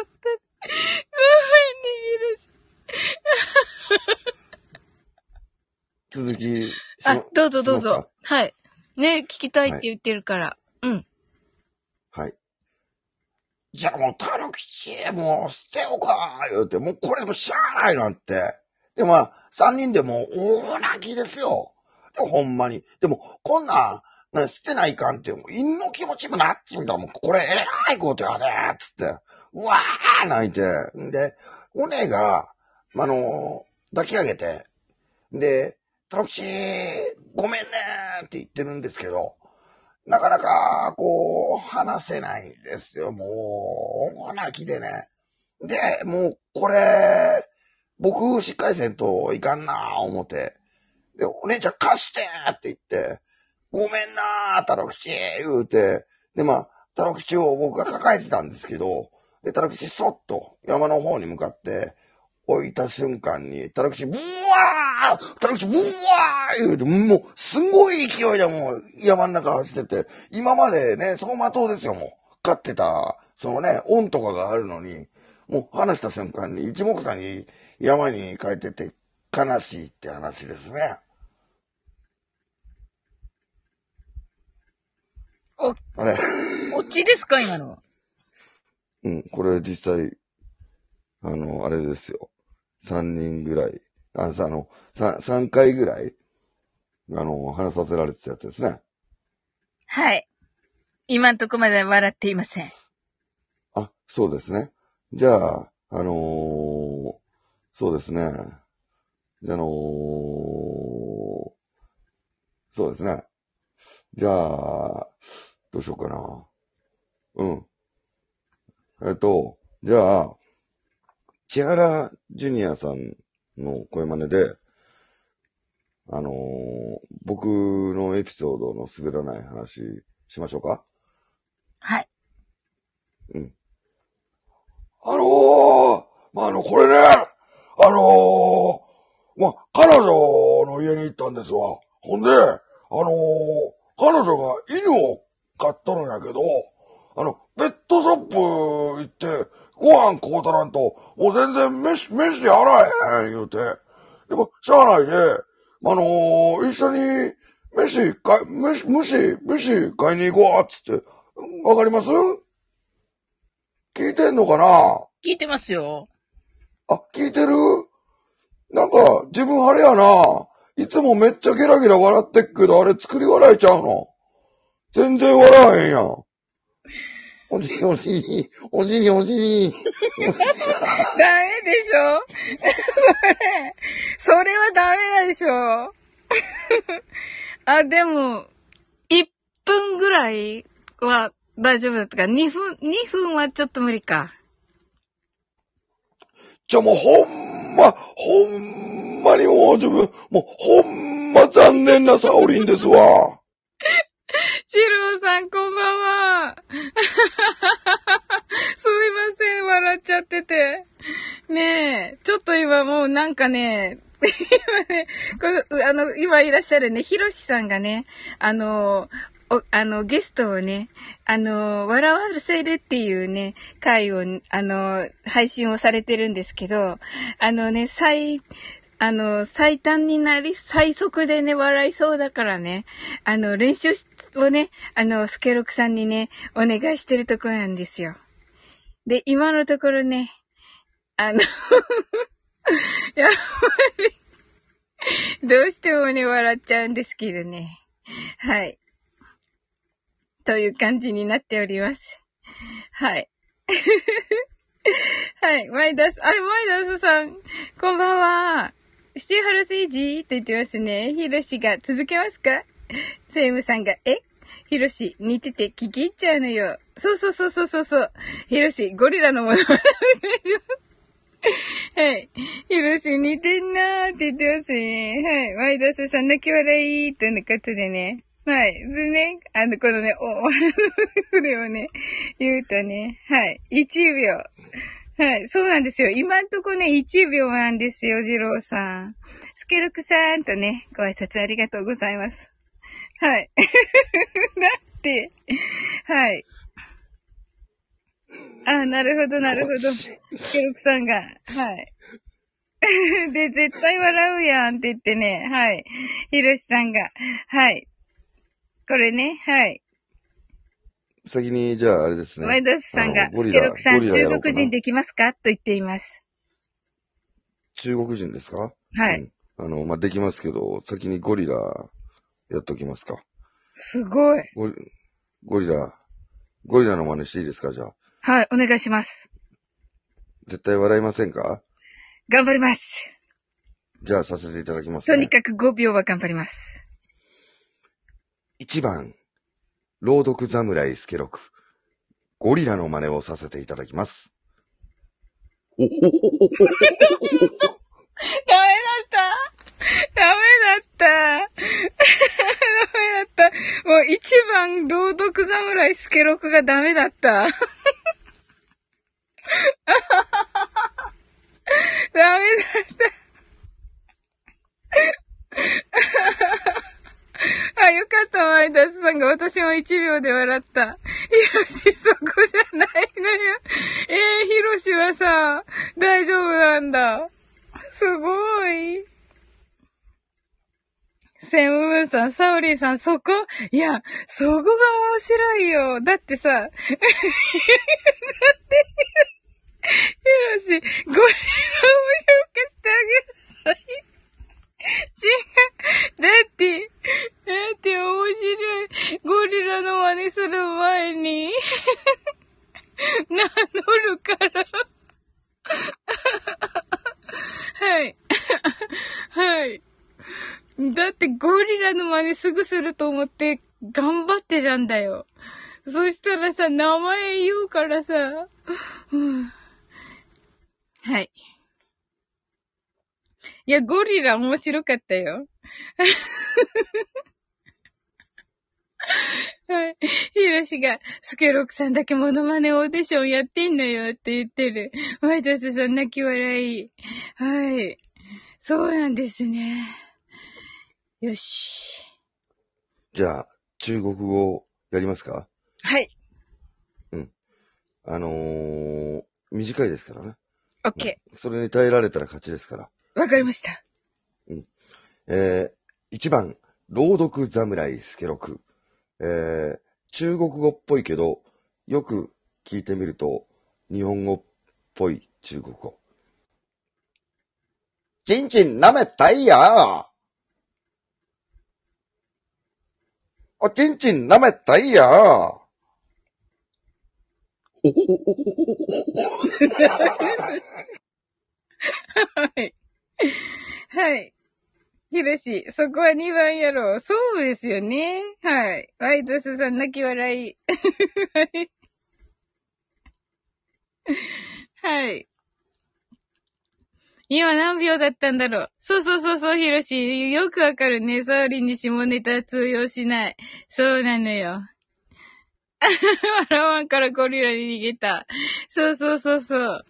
んね、ひろし。続きしあま、どうぞどうぞ。はい。ね、聞きたいって言ってるから。うん。はい。じゃあもう、タロ吉、もう捨てようか、言うて、もうこれもしゃあないなんて。で、まあ、三人でもう大泣きですよ。ほんまに。でも、こんなん、な捨てないかんって、もう犬の気持ちもなってみたら、もうこれえらいことやで、つって。うわー泣いて。んで、お姉が、あの、抱き上げて、で、タロ吉、ごめんねーって言ってるんですけど、なかなか、こう、話せないですよ。もう、大泣きでね。で、もう、これ、僕、しっかりせんといかんなー思って。で、お姉ちゃん貸してって言って、ごめんなータロ吉言うて、で、まあ、タロ吉を僕が抱えてたんですけど、で、タロ吉そっと山の方に向かって、置いた瞬間に、タロ吉、ブワータロ吉、ブワー言うて、もう、すごい勢いでもう、山の中走ってて、今までね、走馬灯ですよ、もう。飼ってた、そのね、恩とかがあるのに、もう離した瞬間に一目散に山に帰ってて、悲しいって話ですね。お、あれ。オチですか？今の。うん、これ実際、あの、あれですよ。三人ぐらい、あ、さあの、さ、三回ぐらい、あの、話させられてたやつですね。はい。今んとこまで笑っていません。あ、そうですね。じゃあ、あのーそうですね。じゃあ、あのーそうですね。じゃあ、どうしようかな。うん。えっと、じゃあ、千原ジュニアさんの声真似で、あのー僕のエピソードの滑らない話しましょうか？はい。あのー、まあ、あの、これね、あのー、まあ、彼女の家に行ったんですわ。ほんで、あのー、彼女が犬を飼っとるんやけど、あの、ペットショップ行って、ご飯買うたらんと、もう全然飯、飯やらへん、言うて。でも、しゃあないで、あのー、一緒に、飯、か、飯、飯、飯買いに行こう、つって。わかります？聞いてんのかな？聞いてますよ。あ、聞いてる？なんか、自分あれやな。いつもめっちゃゲラゲラ笑ってっけど、あれ作り笑いちゃうの？全然笑わへんやん。おじにおじに、おじにおじに。ダメでしょ？それ、それはダメでしょ？あ、でも、1分ぐらいは大丈夫だったか。2分、2分はちょっと無理か。じゃ、もうほんま、ほんまにもう自分、もうほんま残念なサオリンですわ。シローさん、こんばんは。すみません、笑っちゃってて。ねえ、ちょっと今もうなんかね、今ね、この、あの、今いらっしゃるね、ひろしさんがね、あの、お、あの、ゲストをね、あの、笑わせるっていうね、回を、あの、配信をされてるんですけど、あのね、最、あの、最短になり、最速でね、笑いそうだからね、あの、練習をね、あの、スケロクさんにね、お願いしてるとこなんですよ。で、今のところね、あの やっぱり、どうしてもね、笑っちゃうんですけどね。はい。という感じになっております。はい。はい。マイダス、あれ、マイダスさん、こんばんは。シチューハルセージと言ってますね。ヒロシが続けますか？セイムさんが、え？ヒロシ、似てて聞き入っちゃうのよ。そうそうそうそうそうそう。ヒロシ、ゴリラのものまねお願いします。はい。ヒロシ似てんなーって言ってますね。はい。ワイダスさん泣き笑いとのことでね。はい。でね、あの、このね、お、これをね、言うとね、はい。1秒。はい。そうなんですよ。今んとこね、1秒なんですよ、次郎さん。スケルクさんとね、ご挨拶ありがとうございます。はい。だって、はい。あ、なるほど、なるほど。スケロクさんが、はい。で、絶対笑うやんって言ってね、はい。ひろしさんが、はい。これね、はい。先に、じゃああれですね。ワイドスさんが、スケロクさん、中国人できますか？と言っています。中国人ですか？はい。うん、あの、まあ、できますけど、先にゴリラ、やっときますか。すごい。ゴリゴリラ、ゴリラの真似していいですか？じゃあ。はい、お願いします。絶対笑いませんか？頑張ります。じゃあさせていただきます、ね、とにかく5秒は頑張ります。1番、朗読侍スケロク。ゴリラの真似をさせていただきます。ダメだったダメだったダメだったもう一番朗読侍スケロクがダメだったダメだった。あ、よかった、マイダスさんが私も1秒で笑った。ヒロシ、そこじゃないのよ。えー、ヒロシはさ、大丈夫なんだ。すごい。セムムーンさん、サウリーさん、そこ？いや、そこが面白いよ。だってさ、だって、ヒロシ、ゴリラを評価してあげなさい。違う。だって、だって面白い。ゴリラの真似する前に、名乗るから。はい。はい。だってゴリラの真似すぐすると思って頑張ってたんだよ。そしたらさ、名前言うからさ、はい。いや、ゴリラ面白かったよ。はい。ヒロシが、スケロクさんだけモノマネオーディションやってんのよって言ってる。マイタスさん泣き笑い。はい。そうなんですね。よし。じゃあ、中国語やりますか？はい。うん。あのー、短いですからね。オッケー。それに耐えられたら勝ちですから。わかりました。うん。えー、1番、朗読侍スケロク。えー、中国語っぽいけど、よく聞いてみると、日本語っぽい中国語。ちんちん舐めたいやおちんちん舐めたいや はい。はい。ひろし、そこは2番やろう。そうですよね。はい。ワイドスさん泣き笑い。はい。今何秒だったんだろう。そうそうそうそう、ひろし。よくわかるね。サーリンに下ネタ通用しない。そうなのよ。笑わんからゴリラに逃げた。そうそうそうそう。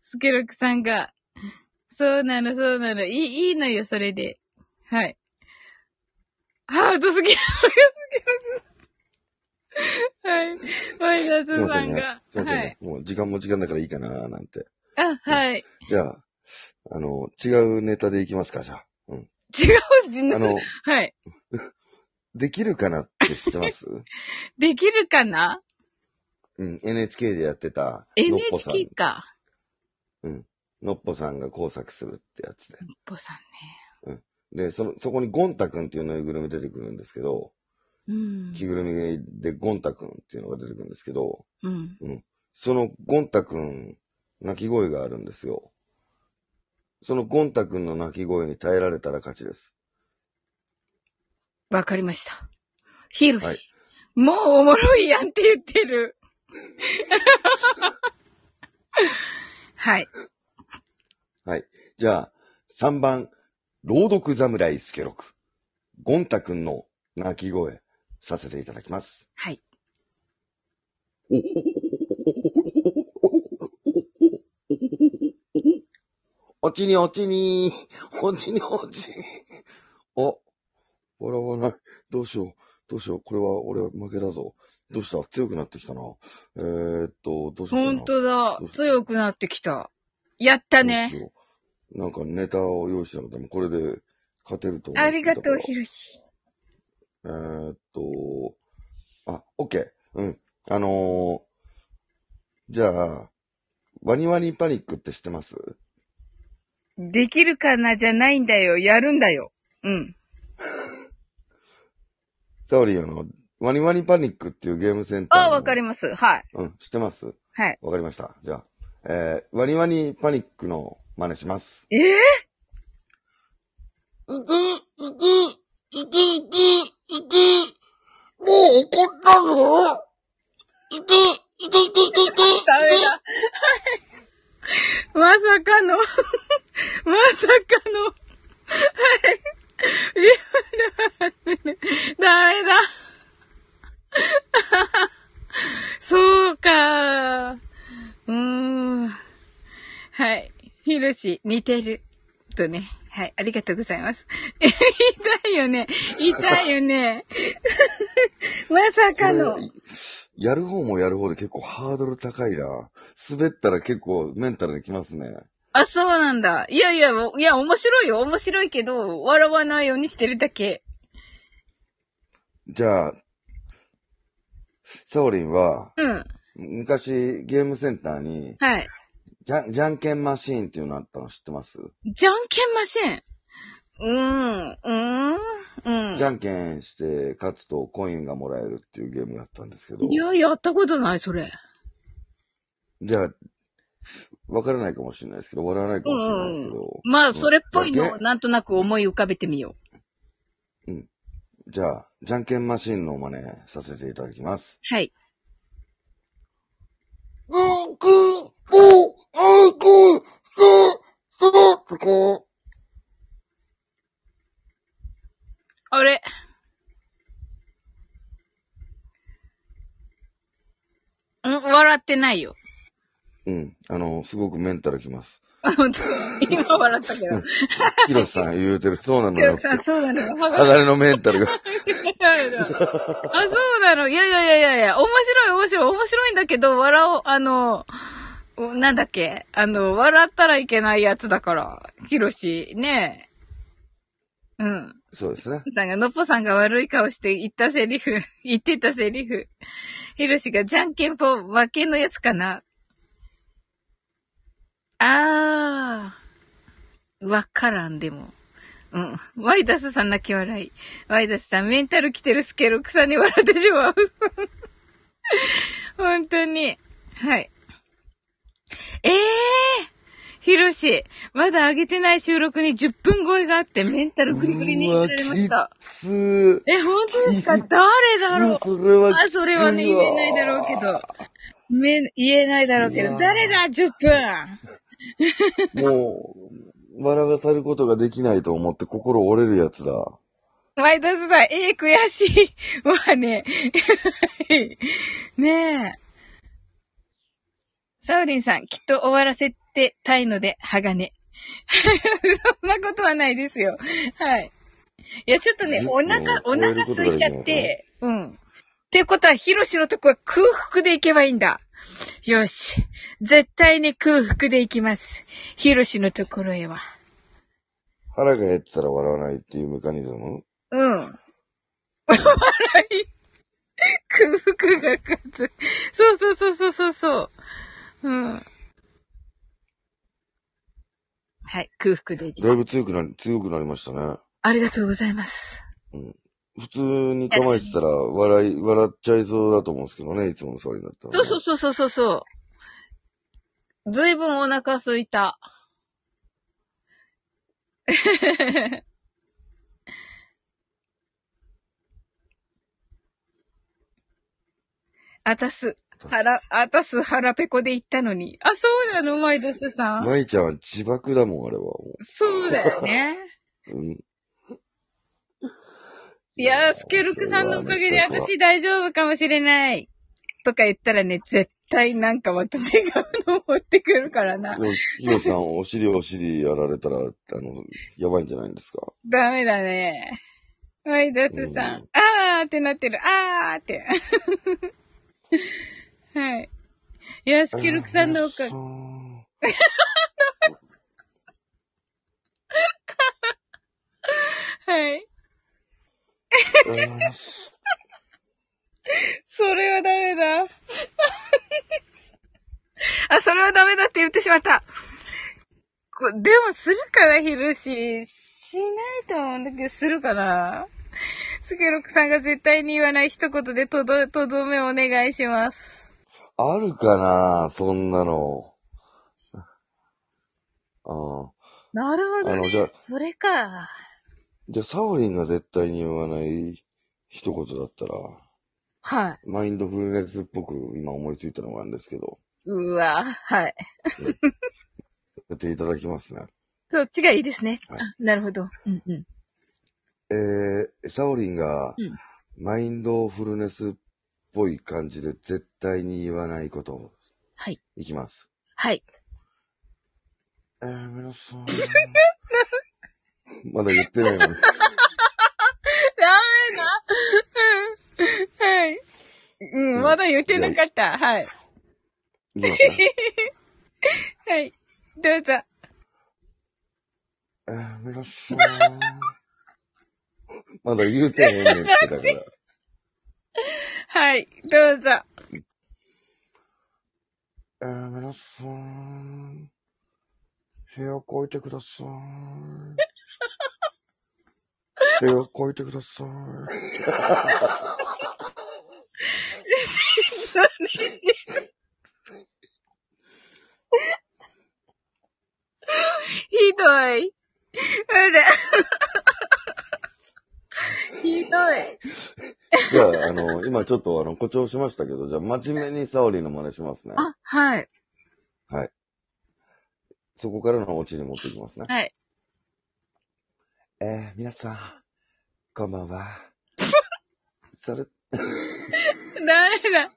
スケロクさんが、そうなの、そうなの。いい、いいのよ、それで。はい。ハート好き、はい。ワイダすいませんねスさんが。。すいませんね。はい。もう時間も時間だからいいかななんて。あ、はい。じゃあ、あの、違うネタでいきますか、じゃあ。うん。違う。あの、はい。できるかなって知ってます？できるかな？うん。NHK でやってた、のっぽさん ?NHK か。のっぽさんが工作するってやつで。ぽさんで、その、そこにゴンタくんっていうぬいぐるみ出てくるんですけど、ね。うん。着ぐるみでゴンタくんっていうのが出てくるんですけど、うん。そのゴンタくん、鳴き声があるんですよ。そのゴンタくんの鳴き声に耐えられたら勝ちです。わかりました。ヒロシ、はいもうおもろいやんって言ってる。はい。はい。じゃあ、3番、朗読侍スケロク。ゴンタくんの鳴き声、させていただきます。はい。おちにおちに、おちにおち。あ、笑わない。どうしよう。どうしよう。これは俺は負けだぞ。どうした？強くなってきたな。えー、っと、どうしよう。ほんとだ強くなってきた。やったね。なんかネタを用意しなくても、これで勝てると思う。ありがとう、ヒロシ。えーっと、あ、オッケー。うん。あのー、じゃあ、ワニワニパニックって知ってます？できるかなじゃないんだよ。やるんだよ。うん。サオリーあの、ワニワニパニックっていうゲームセンターの。あ、わかります。はい。うん、知ってます？はい。わかりました。じゃあ、えー、ワニワニパニックの真似します。ええいけ、いけ、いけ、いけ、いけ、もう怒ったぞいけ、いけ、いけ、いけ、いけ、ダメだ。まさかの、まさかの、はい。自分で笑ってね。ダメだ。そうか。うーん。はい。ひろし、似てる。とね。はい。ありがとうございます。痛いよね。痛いよね。まさかのやる方もやる方で結構ハードル高いな。滑ったら結構メンタルにきますね。あ、そうなんだ。いやいや、いや、面白いよ。面白いけど、笑わないようにしてるだけ。じゃあ、サオリンは、うん。昔ゲームセンターに、はい。じゃん、じゃんけんマシーンっていうのあったの知ってます？じゃんけんマシン？うーん、うーん、うん。じゃんけんして勝つとコインがもらえるっていうゲームがあったんですけどい、や、やったことない、それ。じゃあ、わからないかもしれないですけど、笑わないかもしれないですけど、まあ、それっぽいのをなんとなく思い浮かべてみよう。じゃあ、じゃんけんマシーンの真似させていただきます。はい。うん、く、ぽ、あく、そ、そ、つこ。あれん笑ってないよ。うん、あの、すごくメンタルきます。あ、本当今笑ったけど。ヒロシさん言うてる、そうなのよ。あ、そうなのよ。上がりのメンタルが。あ、そうなのいやいやいやいやいや、面白い面白い、面白いんだけど、笑おう、あの、おなんだっけ？あの、笑ったらいけないやつだから、ヒロシ、ねえ。うん。そうですね。さんが、のっぽさんが悪い顔して言ったセリフ、言ってたセリフ。ヒロシがじゃんけんぽん、負けのやつかなあー。わからん、でも。うん。ワイダスさん泣き笑い。ワイダスさん、メンタル来てるスケロクさんに笑ってしまう。本当に。はい。ええー、ヒロシ、まだ上げてない収録に10分超えがあって、メンタルグリグリに入れられました。きつえ、本当ですか？誰だろう？それはあ、それはね、言えないだろうけど。め、言えないだろうけど。誰だ ?10 分もう、笑わさることができないと思って心折れるやつだ。ワイダスさん、えー、悔しい。まあね。ねえ。サウリンさん、きっと終わらせてたいので、鋼。そんなことはないですよ。はい。いや、ちょっとね、10お腹、お腹空いちゃって、うん。っていうことは、ヒロシのとこは空腹で行けばいいんだ。よし。絶対に空腹で行きます。ヒロシのところへは。腹が減ってたら笑わないっていうメカニズム？うん。笑い。空腹が勝つ。そうそうそうそうそうそう。うん。はい、空腹でだいぶ強くなり、強くなりましたね。ありがとうございます。普通に構えてたら笑い、笑っちゃいそうだと思うんですけどね、いつもの座りになったら、そうそうそうそうそうそう。ずいぶんお腹空いた。あたす、腹、あたす腹ペコで行ったのに。あ、そうなの？マイダスさん。舞ちゃんは自爆だもん、あれは。もそうだよね。う うん。いやー、スケルクさんのおかげで私大丈夫かもしれない。とか言ったらね、絶対なんかまた違うの持ってくるからな。でも、ヒロさん、お尻お尻やられたら、あの、やばいんじゃないんですか？ダメだね。マイダスさん。うんあーってなってる。あーって。はい。いや、スケルクさんのおかげ。はい。それはダメだ。あ、それはダメだって言ってしまった。こでも、するかな、ヒルシ。しないと思うんだけど、するかな。スケロクさんが絶対に言わない一言でとど、とどめお願いします。あるかなそんなの。ああ。なるほど、ね。あのじゃあそれか。じゃあ、サオリンが絶対に言わない一言だったら、はい。マインドフルネスっぽく今思いついたのがあるんですけど、うわ、はい。やっていただきますね。そっちがいいですね。はいあなるほど。うんうん。えー、サオリンがうん、マインドフルネスっぽい感じで絶対に言わないことをはい。いきます。はい。えー、皆さん。まだ言ってないのに。ダメだ。うん。はい。うん、うんまだ言ってなかった。はい。いきますね。はい。どうぞ。えー、皆さん。まだ言うてへんねんってだから。はい。どうぞ。えー、皆さん。部屋こいてください。部屋こいてください。ひどい。あら。ひどい。じゃあ、あの、今ちょっとあの、誇張しましたけど、じゃあ、真面目にサオリンの真似しますね。あ、はい。そこからのオチに持っていきますね。はい。えー、皆さん、こんばんは。それ、ダメだ。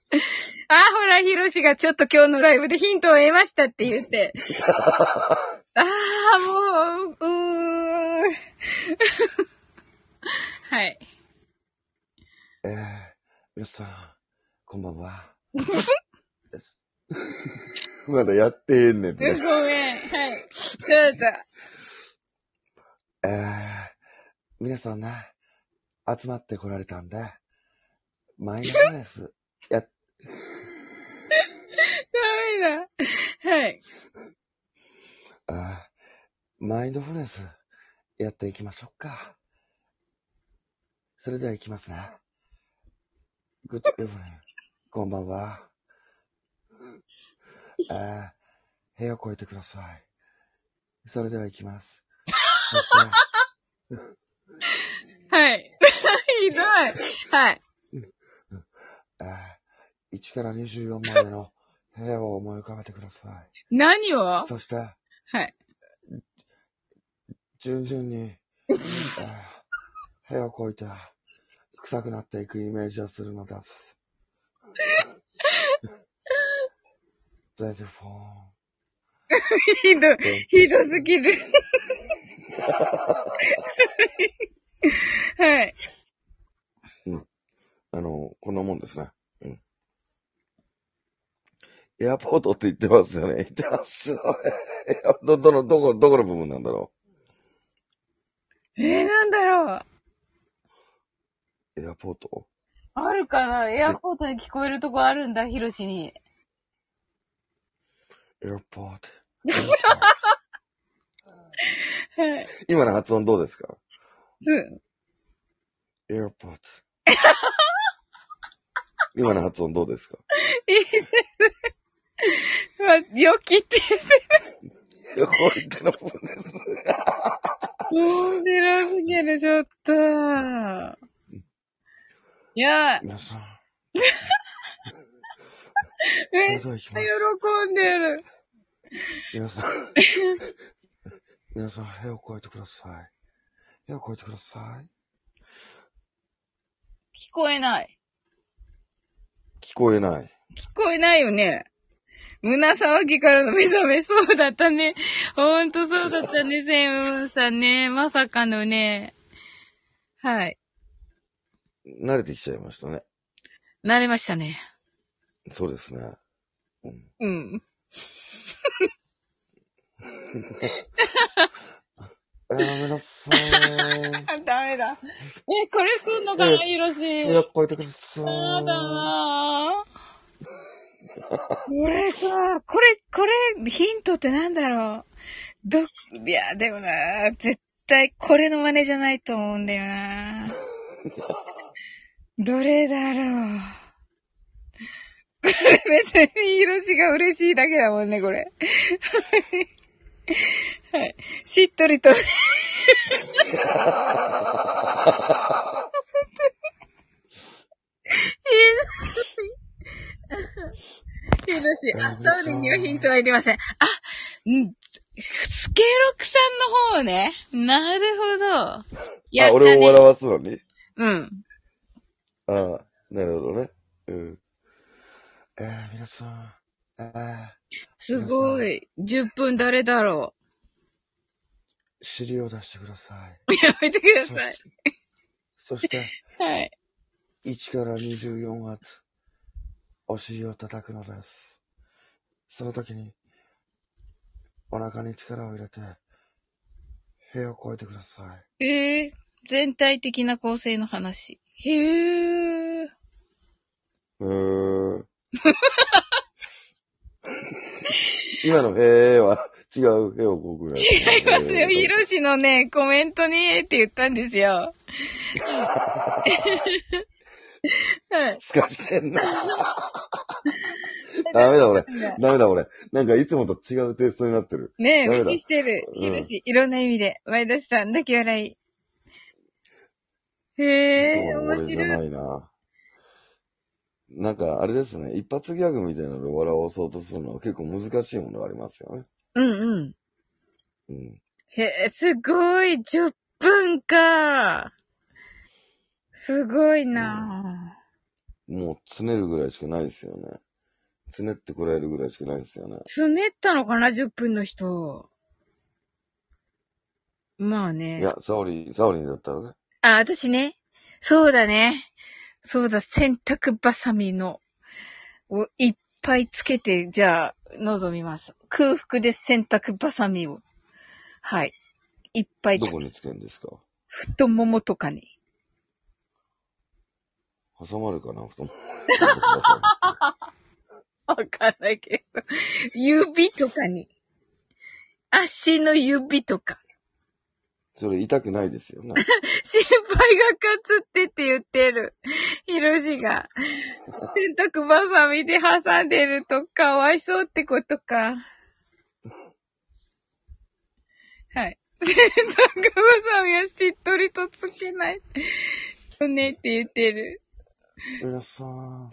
あ、ほら、ヒロシがちょっと今日のライブでヒントを得ましたって言って。ああ、もう、うー。はい。えー、皆さん、こんばんは。です まだやってへんねんって。ごめん。はい。どうぞ。えー、皆さんね、集まってこられたんで、マインドフルネス、や、ダメだ。はい。あーマインドフルネス、やっていきましょうか。それでは行きますね。Good evening. こんばんは。えー、部屋を越えてください。それでは行きます。そして、はい。ひどい。はい。えー、1から24までの部屋を思い浮かべてくださ何を？い。そして、はい。順々に、えー部屋を越えて、臭くなっていくイメージをするのです。24ひど、ひどすぎる。はい。あの、こんなもんですね。うん。エアポートって言ってますよね。言ってますよね。ど、どの、どこ、どこの部分なんだろえー、なんだろう。う。エアポート？あるかな？エアポートに聞こえるとこあるんだ、ヒロシに。エアポート。はい。今の発音どうですか？うん。エアポート。今の発音どうですか？いいです。まあ、よきってこういったの部分です。面白すぎる、ちょっと。いや、皆さん。めっちゃ。喜んでる。皆さん。皆さん、部屋を越えてください。部屋を越えてください。聞こえない。聞こえない。聞こえないよね。胸騒ぎからの目覚め、そうだったね。ほんとそうだったね、セムさんね。まさかのね。はい。慣れてきちゃいましたね。慣れましたね。そうですね。うん。うん。えー、皆さん。あ、ダメだ。え、これすんのかな、ヒロシ。部屋を越えてください。やだなぁ。これさ、これ、これ、ヒントってなんだろう。ど、いや、でもな絶対これの真似じゃないと思うんだよな どれだろう。これ別にヒロシが嬉しいだけだもんね、これ。はい。しっとりと。ヒロシ、あ、サウリンにはヒントはいりません。あ、んスケロクさんの方ね。なるほど。や、った俺を。笑わすのにうん。ああ、なるほどね。うん。えー、皆さん。えー、すごい。10分誰だろ尻を出してください。う。やめてください。そして、そして、はい。1から24圧、お尻を叩くのです。その時に、お腹に力を入れて、部屋を越えてください。えー、全体的な構成の話。へー。うーん。今のへーは違うへをこくらい。違いますよ。えーヒロシのね、コメントにえーって言ったんですよ。はい。すかしてんな。ダメだ俺。ダメだ俺。なんかいつもと違うテイストになってる。ねえ、無視してる。うんヒロシ、いろんな意味で。前田さん、泣き笑い。へえ、面白い。ないな。なんか、あれですね。一発ギャグみたいなので笑わそうとするのは結構難しいものがありますよね。うんうん。うん。へえ、すごい。10分か。すごいなもう、つねるぐらいしかないですよね。つねってこられるぐらいしかないですよね。つねったのかな ?10 分の人。まあね。いや、サオリン、サオリンだったらね。あ、私ね。そうだね。そうだ、洗濯バサミの、をいっぱいつけて、じゃあ、望みます。空腹で洗濯バサミを。はい。いっぱいつどこにつけんですか？太ももとかに。挟まるかな？太もも。わかんないけど。指とかに。足の指とか。それ痛くないですよね。心配が勝つってって言ってる。ヒロシが。洗濯バサミで挟んでるとかわいそうってことか。はい。洗濯バサミはしっとりとつけない。よねって言ってる。皆さん、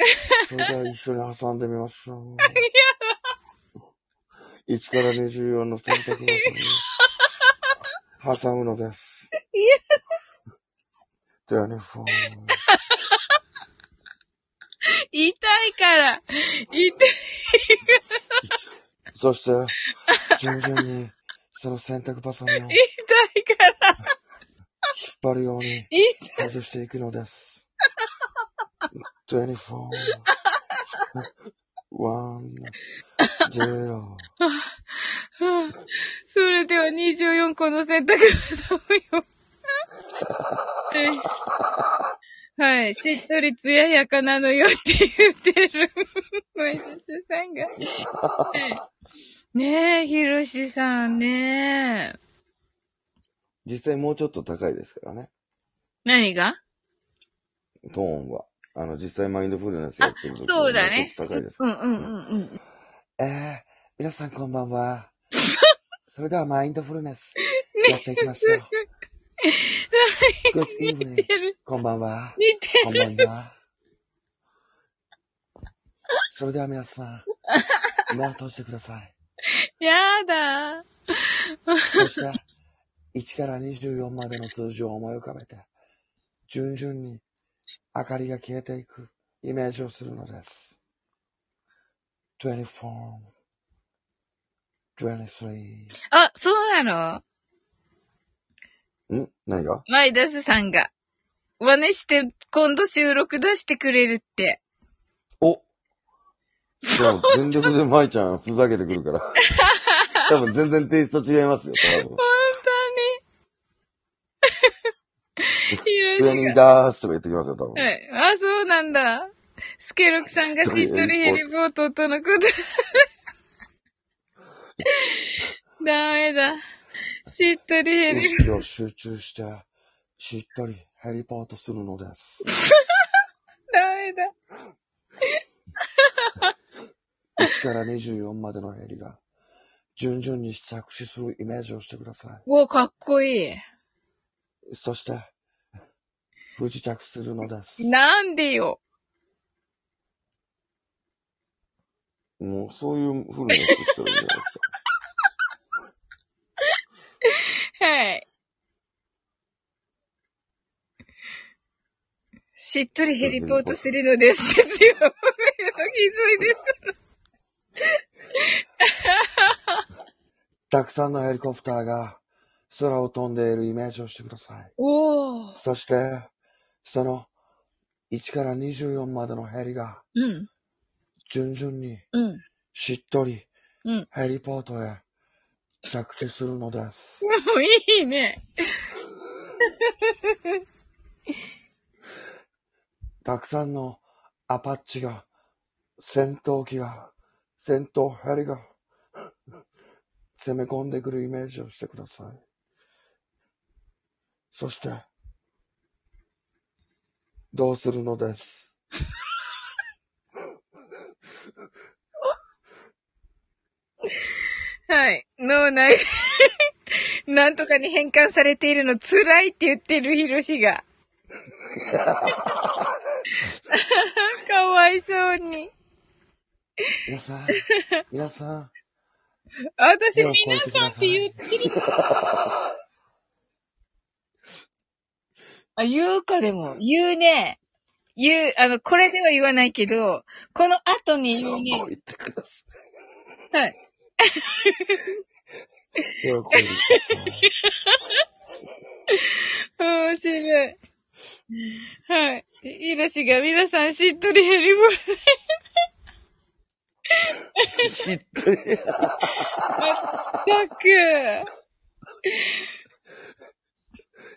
それでは一緒に挟んでみましょう。1から24の洗濯バサミを挟むのです。24。痛いから。痛いから。そして、順々に、その洗濯バサミを引っ痛いから。張るように。外していくのです。24、1、0。それでは24個の選択をよ。はい。しっとりつややかなのよって言ってる。ごめんなさんが。はいねえ、ひろしさんねえ。実際もうちょっと高いですからね。何が？トーンは。あの、実際マインドフルネスやってる時あそうっと高いですう。んうんうんうん。えー、皆さんこんばんは。それではマインドフルネス、やっていきましょう。Good 似 evening. こんばんは。似てこんばんは。それでは皆さん、目を閉じてください。やだ。そして、1から24までの数字を思い浮かべて、順々に明かりが消えていくイメージをするのです。24、23。あ、そうなの？ん？何が？マイダスさんが。真似して今度収録出してくれるって。おじゃあ、全力で舞ちゃんふざけてくるから。多分全然テイスト違いますよ、多分。本当に。にダースとか言ってきますよ、多分。はい。あ、そうなんだ。スケロクさんがしっとりヘリポートとのこと。ダメだ。しっとりヘ意リ、識を集中して、しっとりヘリポートするのです。ダメだ。1から24までのヘリが、順々に着地するイメージをしてくださお、かっこいい。い。そして、不時着するのです。なんでよ。もう、そういう風にやってきたらいいんじゃないですか。はい。しっとりヘリポートするのです。ですよ。気づいてたくさんのヘリコプターが空を飛んでいるイメージをしてください。おー。そして、その1から24までのヘリがうん。順々にうん。しっとりうん。ヘリポートへ着地するのです。もういいね。たくさんのアパッチが、戦闘機が、戦闘ヘリが攻め込んでくるイメージをしてください。そして、どうするのです。はい。脳内、なんとかに変換されているの辛いって言ってるヒロシが。かわいそうに。皆さん、皆さん、私、皆ささんって言い。ってる。あ、言うかでも。言うね。言う、あの、これでは言わないけど、この後に言うね。手を越えてくださはい。い。手を越えてください。面白い。はい。ヒロシが皆さんしっとりヘリボールしっとり。たく。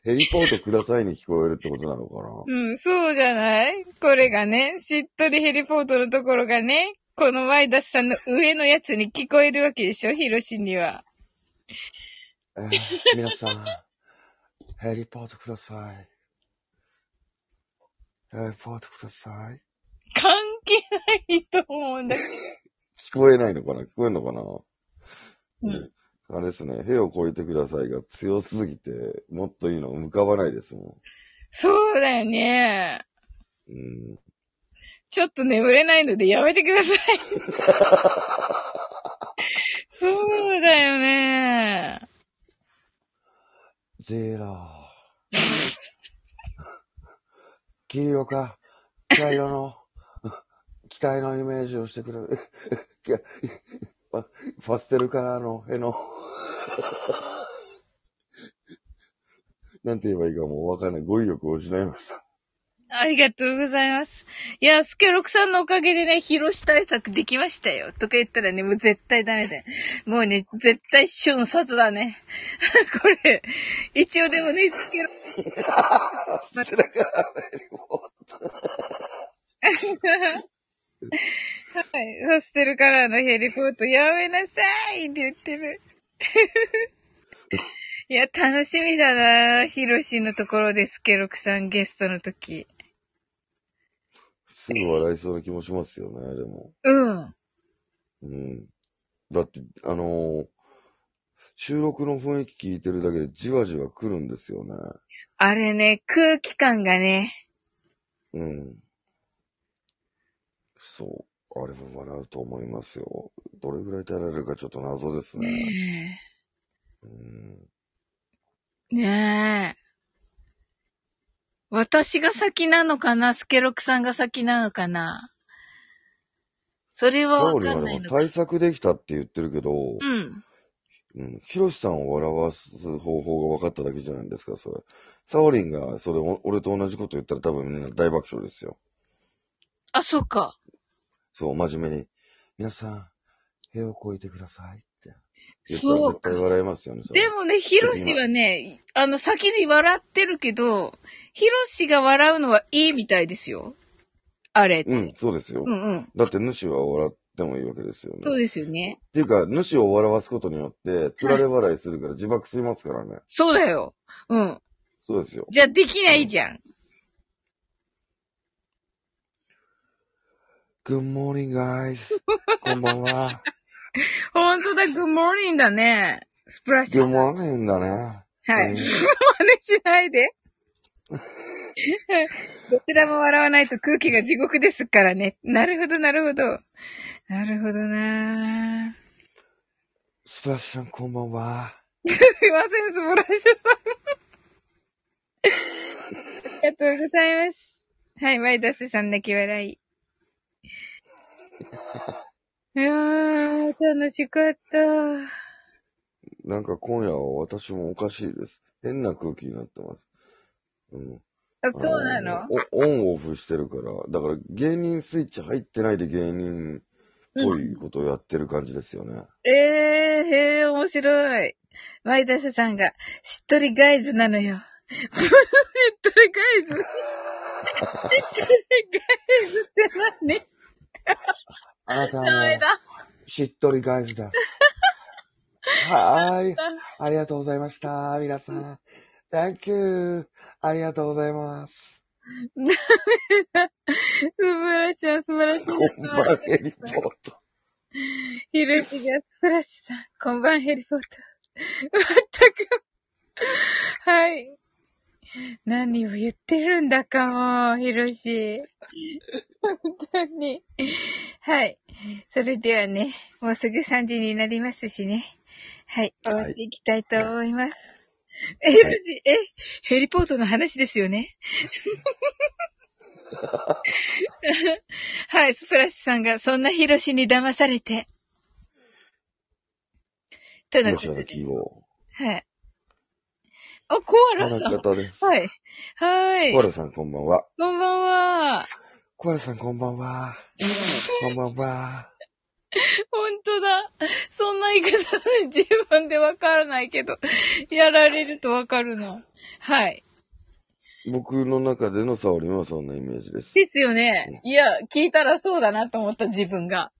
ヘリポートくださいに聞こえるってことなのかな？うん、そうじゃない？これがね、しっとりヘリポートのところがね、このワイダスさんの上のやつに聞こえるわけでしょ？ヒロシには。えー皆さん、ヘリポートください。ヘリポートください。関係ないと思うんだけど。聞こえないのかな？聞こえるのかな？うん。あれですね、兵を越えてくださいが強すぎて、もっといいの浮かばないですもそうだよね。ん。うん。ちょっと眠れないのでやめてください。そうだよね。ゼロ。黄色か、茶色の、機体のイメージをしてくれ。い やパステルカラーの絵の、なんて言えばいいかもうわかんない。語彙力を失いました。ありがとうございます。いや、スケロクさんのおかげでね、広し対策できましたよ。とか言ったらね、もう絶対ダメだよ。もうね、絶対瞬殺だね。これ、一応でもね、スケロ、背中がもはい、ホステルからのヘリポートやめなさいって言ってる。いや、楽しみだなヒロシのところでスケロクさんゲストの時。すぐ笑いそうな気もしますよね、でも。うん。うん。だって、あのー収録の雰囲気聞いてるだけでじわじわ来るんですよね。あれね、空気感がね、うん。そう。あれも笑うと思いますよ。どれぐらい耐えられるかちょっと謎ですね。ねうん、え。ねえ。私が先なのかなスケロクさんが先なのかなそれはわかんないのか。でも対策できたって言ってるけど、うん。うん。ヒロシさんを笑わす方法が分かっただけじゃないですか、それ。サオリンが、それ、お俺と同じこと言ったら多分みんな大爆笑ですよ。あ、そっか。そう、真面目に。皆さん、部屋を越えてくださいって言ったら絶対笑いますよね、でもね、ヒロシはね、あの、先に笑ってるけど、ヒロシが笑うのはいいみたいですよ。あれ。うん、そうですよ。うんうん。だって主は笑ってもいいわけですよね。そうですよね。っていうか、主を笑わすことによって、つられ笑いするから自爆吸いますからね。そうだよ。うん。そうですよ。じゃあできないじゃん。Good morning, guys. こんばんは。ほんとだ、グッモーニングだね。スプラッシュ。Good morning だね。はい。うん真似しないで。どちらも笑わないと空気が地獄ですからね。なるほど、なるほど。なるほどなスプラッシュさん、こんばんは。すいません、スプラッシュさん。ありがとうございます。はい、ワイダスさん泣き笑い。いやー、楽しかった。なんか今夜は私もおかしいです。変な空気になってます。うん。あ、そうなの？オンオフしてるから。だから芸人スイッチ入ってないで芸人っぽいことをやってる感じですよね。ええー、へえ、面白い。ワイダスさんが、しっとりガイズなのよ。しっとりガイズ。しっとりガイズって何？あなたダメもだ。しっとりガイズです。はーい。ありがとうございました。皆さん。Thank you. ありがとうございます。素晴らしい、素晴らしい。こんばんヘリポート。ひろしがスプラッシュさん、こんばんヘリポート。まったく。はい。何を言ってるんだかもう、ひろし。本当に。はい。それではね、もうすぐ3時になりますしね。はい。終わっていきたいと思います。え、ひろし、え、ヘリポートの話ですよね。はい、スプラッシュさんがそんなヒロシに騙されて。との吉ことで。原キーボはい。あ、コアラさん。中です。はい。はい。コアラさんこんばんは。こんばんは。コアラさんこんばんは。こんばんは。本当だ。そんな言い方で自分でわからないけど、やられるとわかるの。はい。僕の中でのサオリンはそんなイメージです。ですよね。いや、聞いたらそうだなと思った自分が。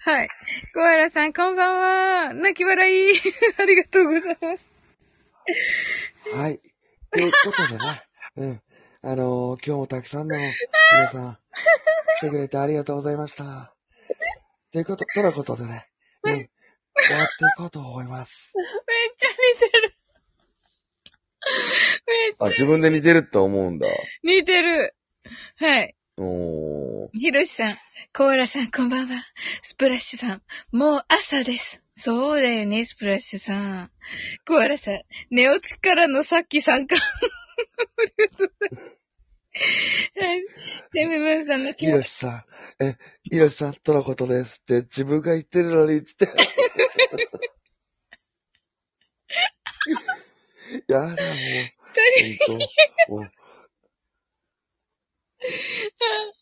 はい。コアラさん、こんばんは。泣き笑い。ありがとうございます。はい。ということでね、うん。あのー今日もたくさんの皆さん、来てくれてありがとうございました。ということ、とのことでね、うん。終わっていこうと思います。めっちゃ似てる。めっちゃあ、自分で似てるって思うんだ。似てる。はい。おー。ひろしさん、コアラさん、こんばんは。スプラッシュさん、もう朝です。そうだよね、スプラッシュさん。コアラさん、寝落ちからのさっき参加。ありがとうございます。はい。セムムーンさんのひろしさん、え、ひろしさんとのことですって自分が言ってるのに、つって。やだ、もう。ほんと。も う。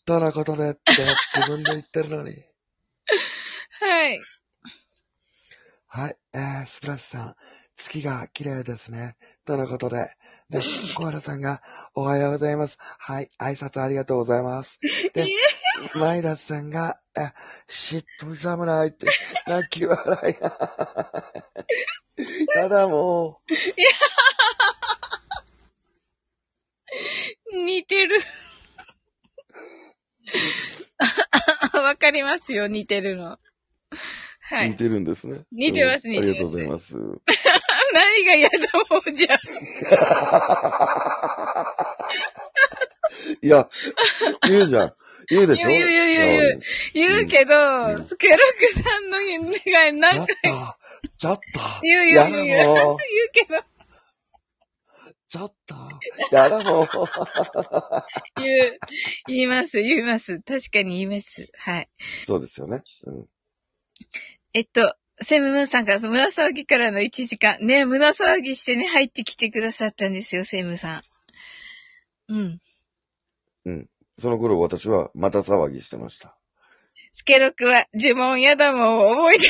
とのことでって自分で言ってるのに。はい。はい。えー、スプラッシュさん、月が綺麗ですね。とのことで。で、コアラさんが、おはようございます。はい。挨拶ありがとうございます。で、マイダスさんが、え、しっとり侍って、泣き笑い。やだ、も 似てる。わかりますよ、似てるの。はい。てるんですね。似てます似てまありがとうございます。何が嫌だもんじゃ。いや、言うじゃん。言うでしょ？言う言う言う言う言うけど、うんスケロクさんの願いなんかちょっと、ちょっと、言う言うや言う言うけど、ちょっと、やだもう。言う、言います、言います。確かに言います。はい。そうですよね。うん。えっと、セムムーンさんから、その胸騒ぎからの1時間。ね、胸騒ぎしてね、入ってきてくださったんですよ、セムさん。うん。その頃私はまた騒ぎしてました。スケロクは呪文やだもんを覚えた。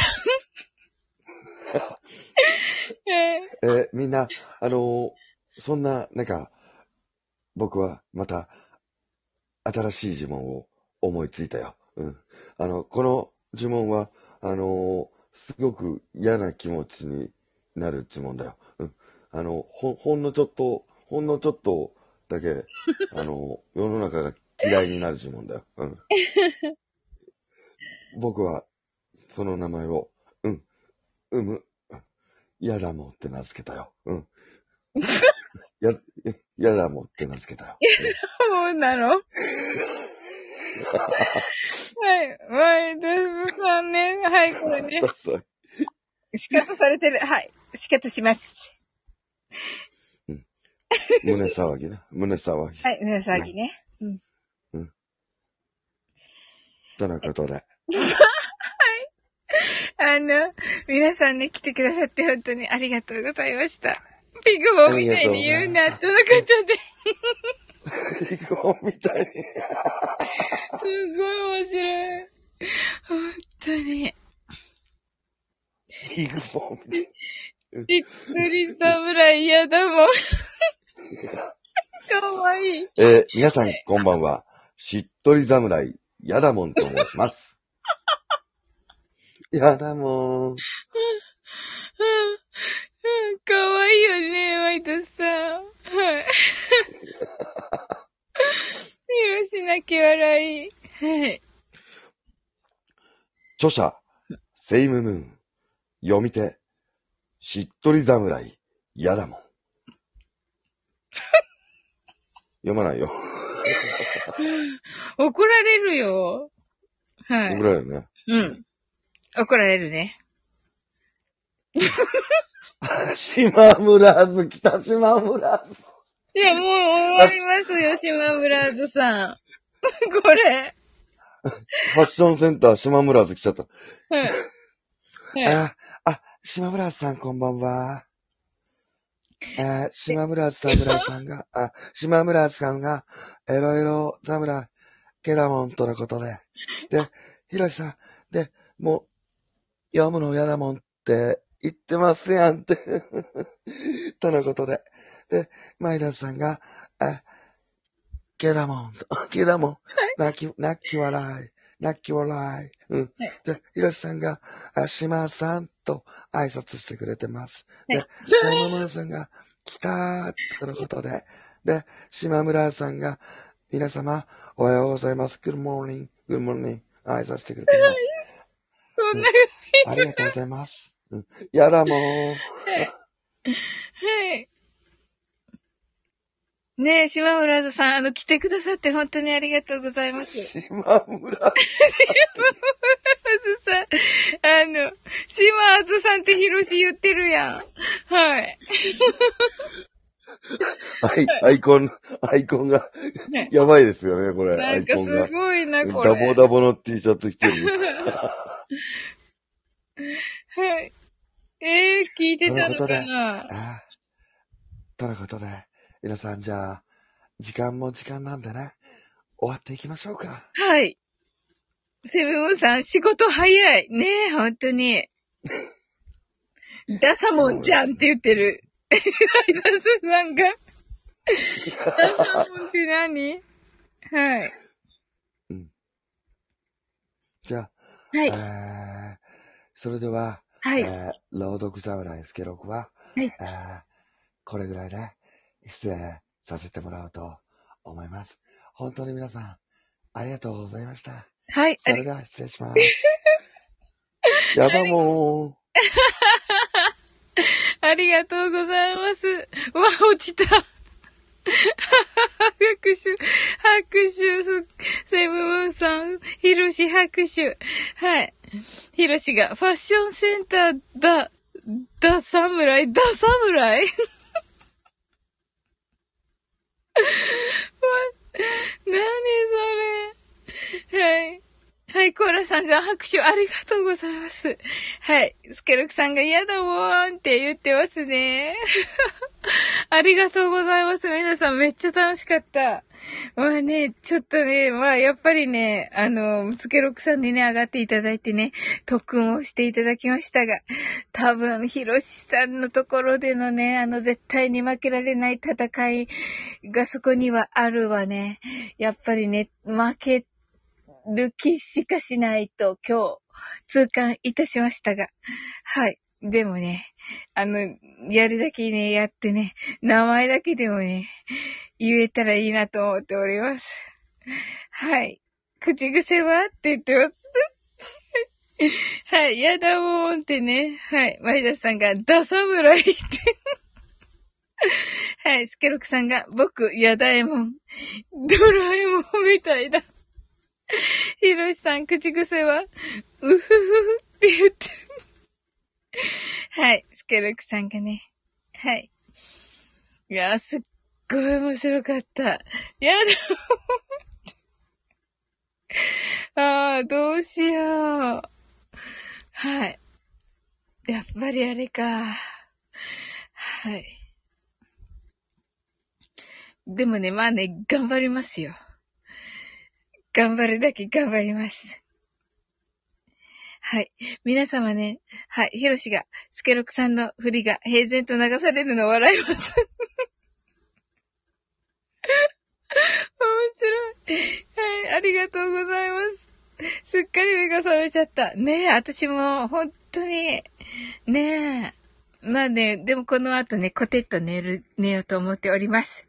えーみんな、あのーそんな、なんか、僕はまた、新しい呪文を思いついたよ。うん。あの、この呪文は、あのーすごく嫌な気持ちになる呪文だよ。うん。あの、ほん、ほんのちょっと、ほんのちょっとだけ、あのー世の中が嫌いになる呪文だよ。うん。僕は、その名前を、うん、うむ、やだもんって名付けたよ。うん。や、やだもんって名付けたよ。そうなの？はい。マイダスさんね。はい、これね仕方されてる。はい。仕方します。胸騒ぎね。胸騒ぎ。はい、胸騒ぎね。とのことで？あの、皆さんね、来てくださって本当にありがとうございました。ピグボみたいに言うな、とのことで。みたいに。すごい面白い。本当に。リグボンみたいに。びっくりしたぐらい嫌だもん。かわいい。えー皆さんこんばんは。しっとり侍、やだもんと申します。やだもん。うんかわいいよね、ワイトさん。はい。許しなき笑い。はい。著者、セイムムーン。読み手、しっとり侍、やだもん。読まないよ。怒られるよ。はい怒。られるね。うん。怒られるね。島村津、北島村津。いや、もう終わりますよ、島村ズさん。これ。ファッションセンター島村津来ちゃった。はい。はい。あ、あ、島村津さんこんばんは。えー、島村津侍さんが、あ、島村津さんが、エロエロ侍、ケダモンとのことで。で、ひろしさん、で、もう、読むの嫌だもんって言ってますやんって。とのことで。で、マイダスさんが、あ、ケダ モン、ケダモン、泣き、泣き笑い、泣き笑い。うん。で、ひろしさんが、あ、島さんと挨拶してくれてます。で、さいまむらさんが、来たーとのことで。で、島村さんが、皆様、おはようございます。Good morning, good morning. 挨拶してくれてます。そんな、ありがとうございます。うん、やだもん。はい。ねえ、島村津さん、あの、来てくださって本当にありがとうございます。島村。島津さん、あの、島津さんってヒロシ言ってるやん。はい。アイアイコン、アイコンがね、やばいですよね、これ。アなんかすイコンが。ごいな、これ。ダボダボの T シャツ着てる。はい。えー、聞いてたのかなああ。とのことで、皆さんじゃあ、時間も時間なんでね、終わっていきましょうか。はい。セブンムーンさん、仕事早い。ねえ、本当に。ダサモンちゃんって言ってる。ダスさんが。ダサモンって何？はい。じゃあ、はい。えー、それでは、はい。えー、朗読侍スケロクは、はいえー、これぐらいで失礼させてもらおうと思います。本当に皆さん、ありがとうございました。はい。それでは失礼します。やだもん。ありがとうございます。わ、落ちた。拍手、拍手、すセブンさん、ヒロシ拍手。はい。ヒロシが、ファッションセンターだ、だ侍、だ侍 何それ？はい。はい、コーラさんが拍手ありがとうございます。はい。スケルクさんが嫌だもんって言ってますね。ありがとうございます。皆さんめっちゃ楽しかった。まあね、ちょっとね、まあやっぱりね、あの、スケロクさんにね、上がっていただいてね、特訓をしていただきましたが、多分、ヒロシさんのところでのね、あの、絶対に負けられない戦いがそこにはあるわね。やっぱりね、負ける気しかしないと今日痛感いたしましたが。はい。でもね、あの、やるだけね、やってね、名前だけでもね、言えたらいいなと思っております。はい。口癖はって言ってます。はい。やだもんってね。はい。前田さんが、ダサムライって。はい。スケロクさんが、僕、やだえもん。ドラえもんみたいだ。ひろしさん、口癖は、うふふふって言って。はい。スケロクさんがね。はい。いやー、すっごい面白かった。やだ。ああ、どうしよう。はい。やっぱりあれか。はい。でもね、まあね、頑張りますよ。頑張るだけ頑張ります。はい。皆様ね、はい、ヒロシが、スケロクさんの振りが平然と流されるのを笑います。面白い。はい、ありがとうございます。すっかり目が覚めちゃった。ねえ、私も、本当に、ねえ。まあね、でもこの後ね、コテッと寝る、寝ようと思っております。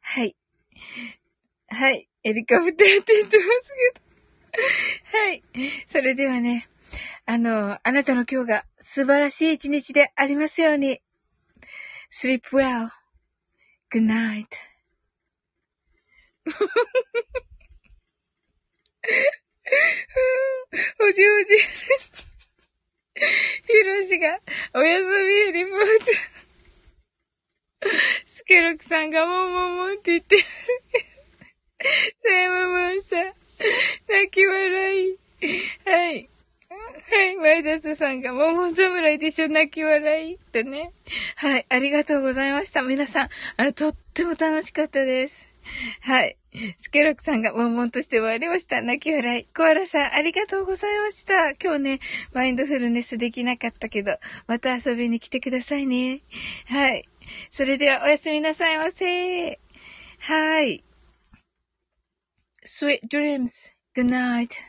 はい。はい。エリカブテって言ってますけど。はい。それではね、あの、あなたの今日が素晴らしい一日でありますように。sleep well. good night. おじおじ。ひろしが、おやすみリポート。スケロクさんがもんもんもんって言ってる。セムムーンさん、泣き笑い。はい。はい。前田津さんが、ももん侍でしょ、泣き笑い。とね。はい。ありがとうございました。皆さん、あの、とっても楽しかったです。はい。スケロクさんが、もんもんとして参りました。泣き笑い。コアラさん、ありがとうございました。今日ね、マインドフルネスできなかったけど、また遊びに来てくださいね。はい。それでは、おやすみなさいませ。はい。Sweet dreams. Good night.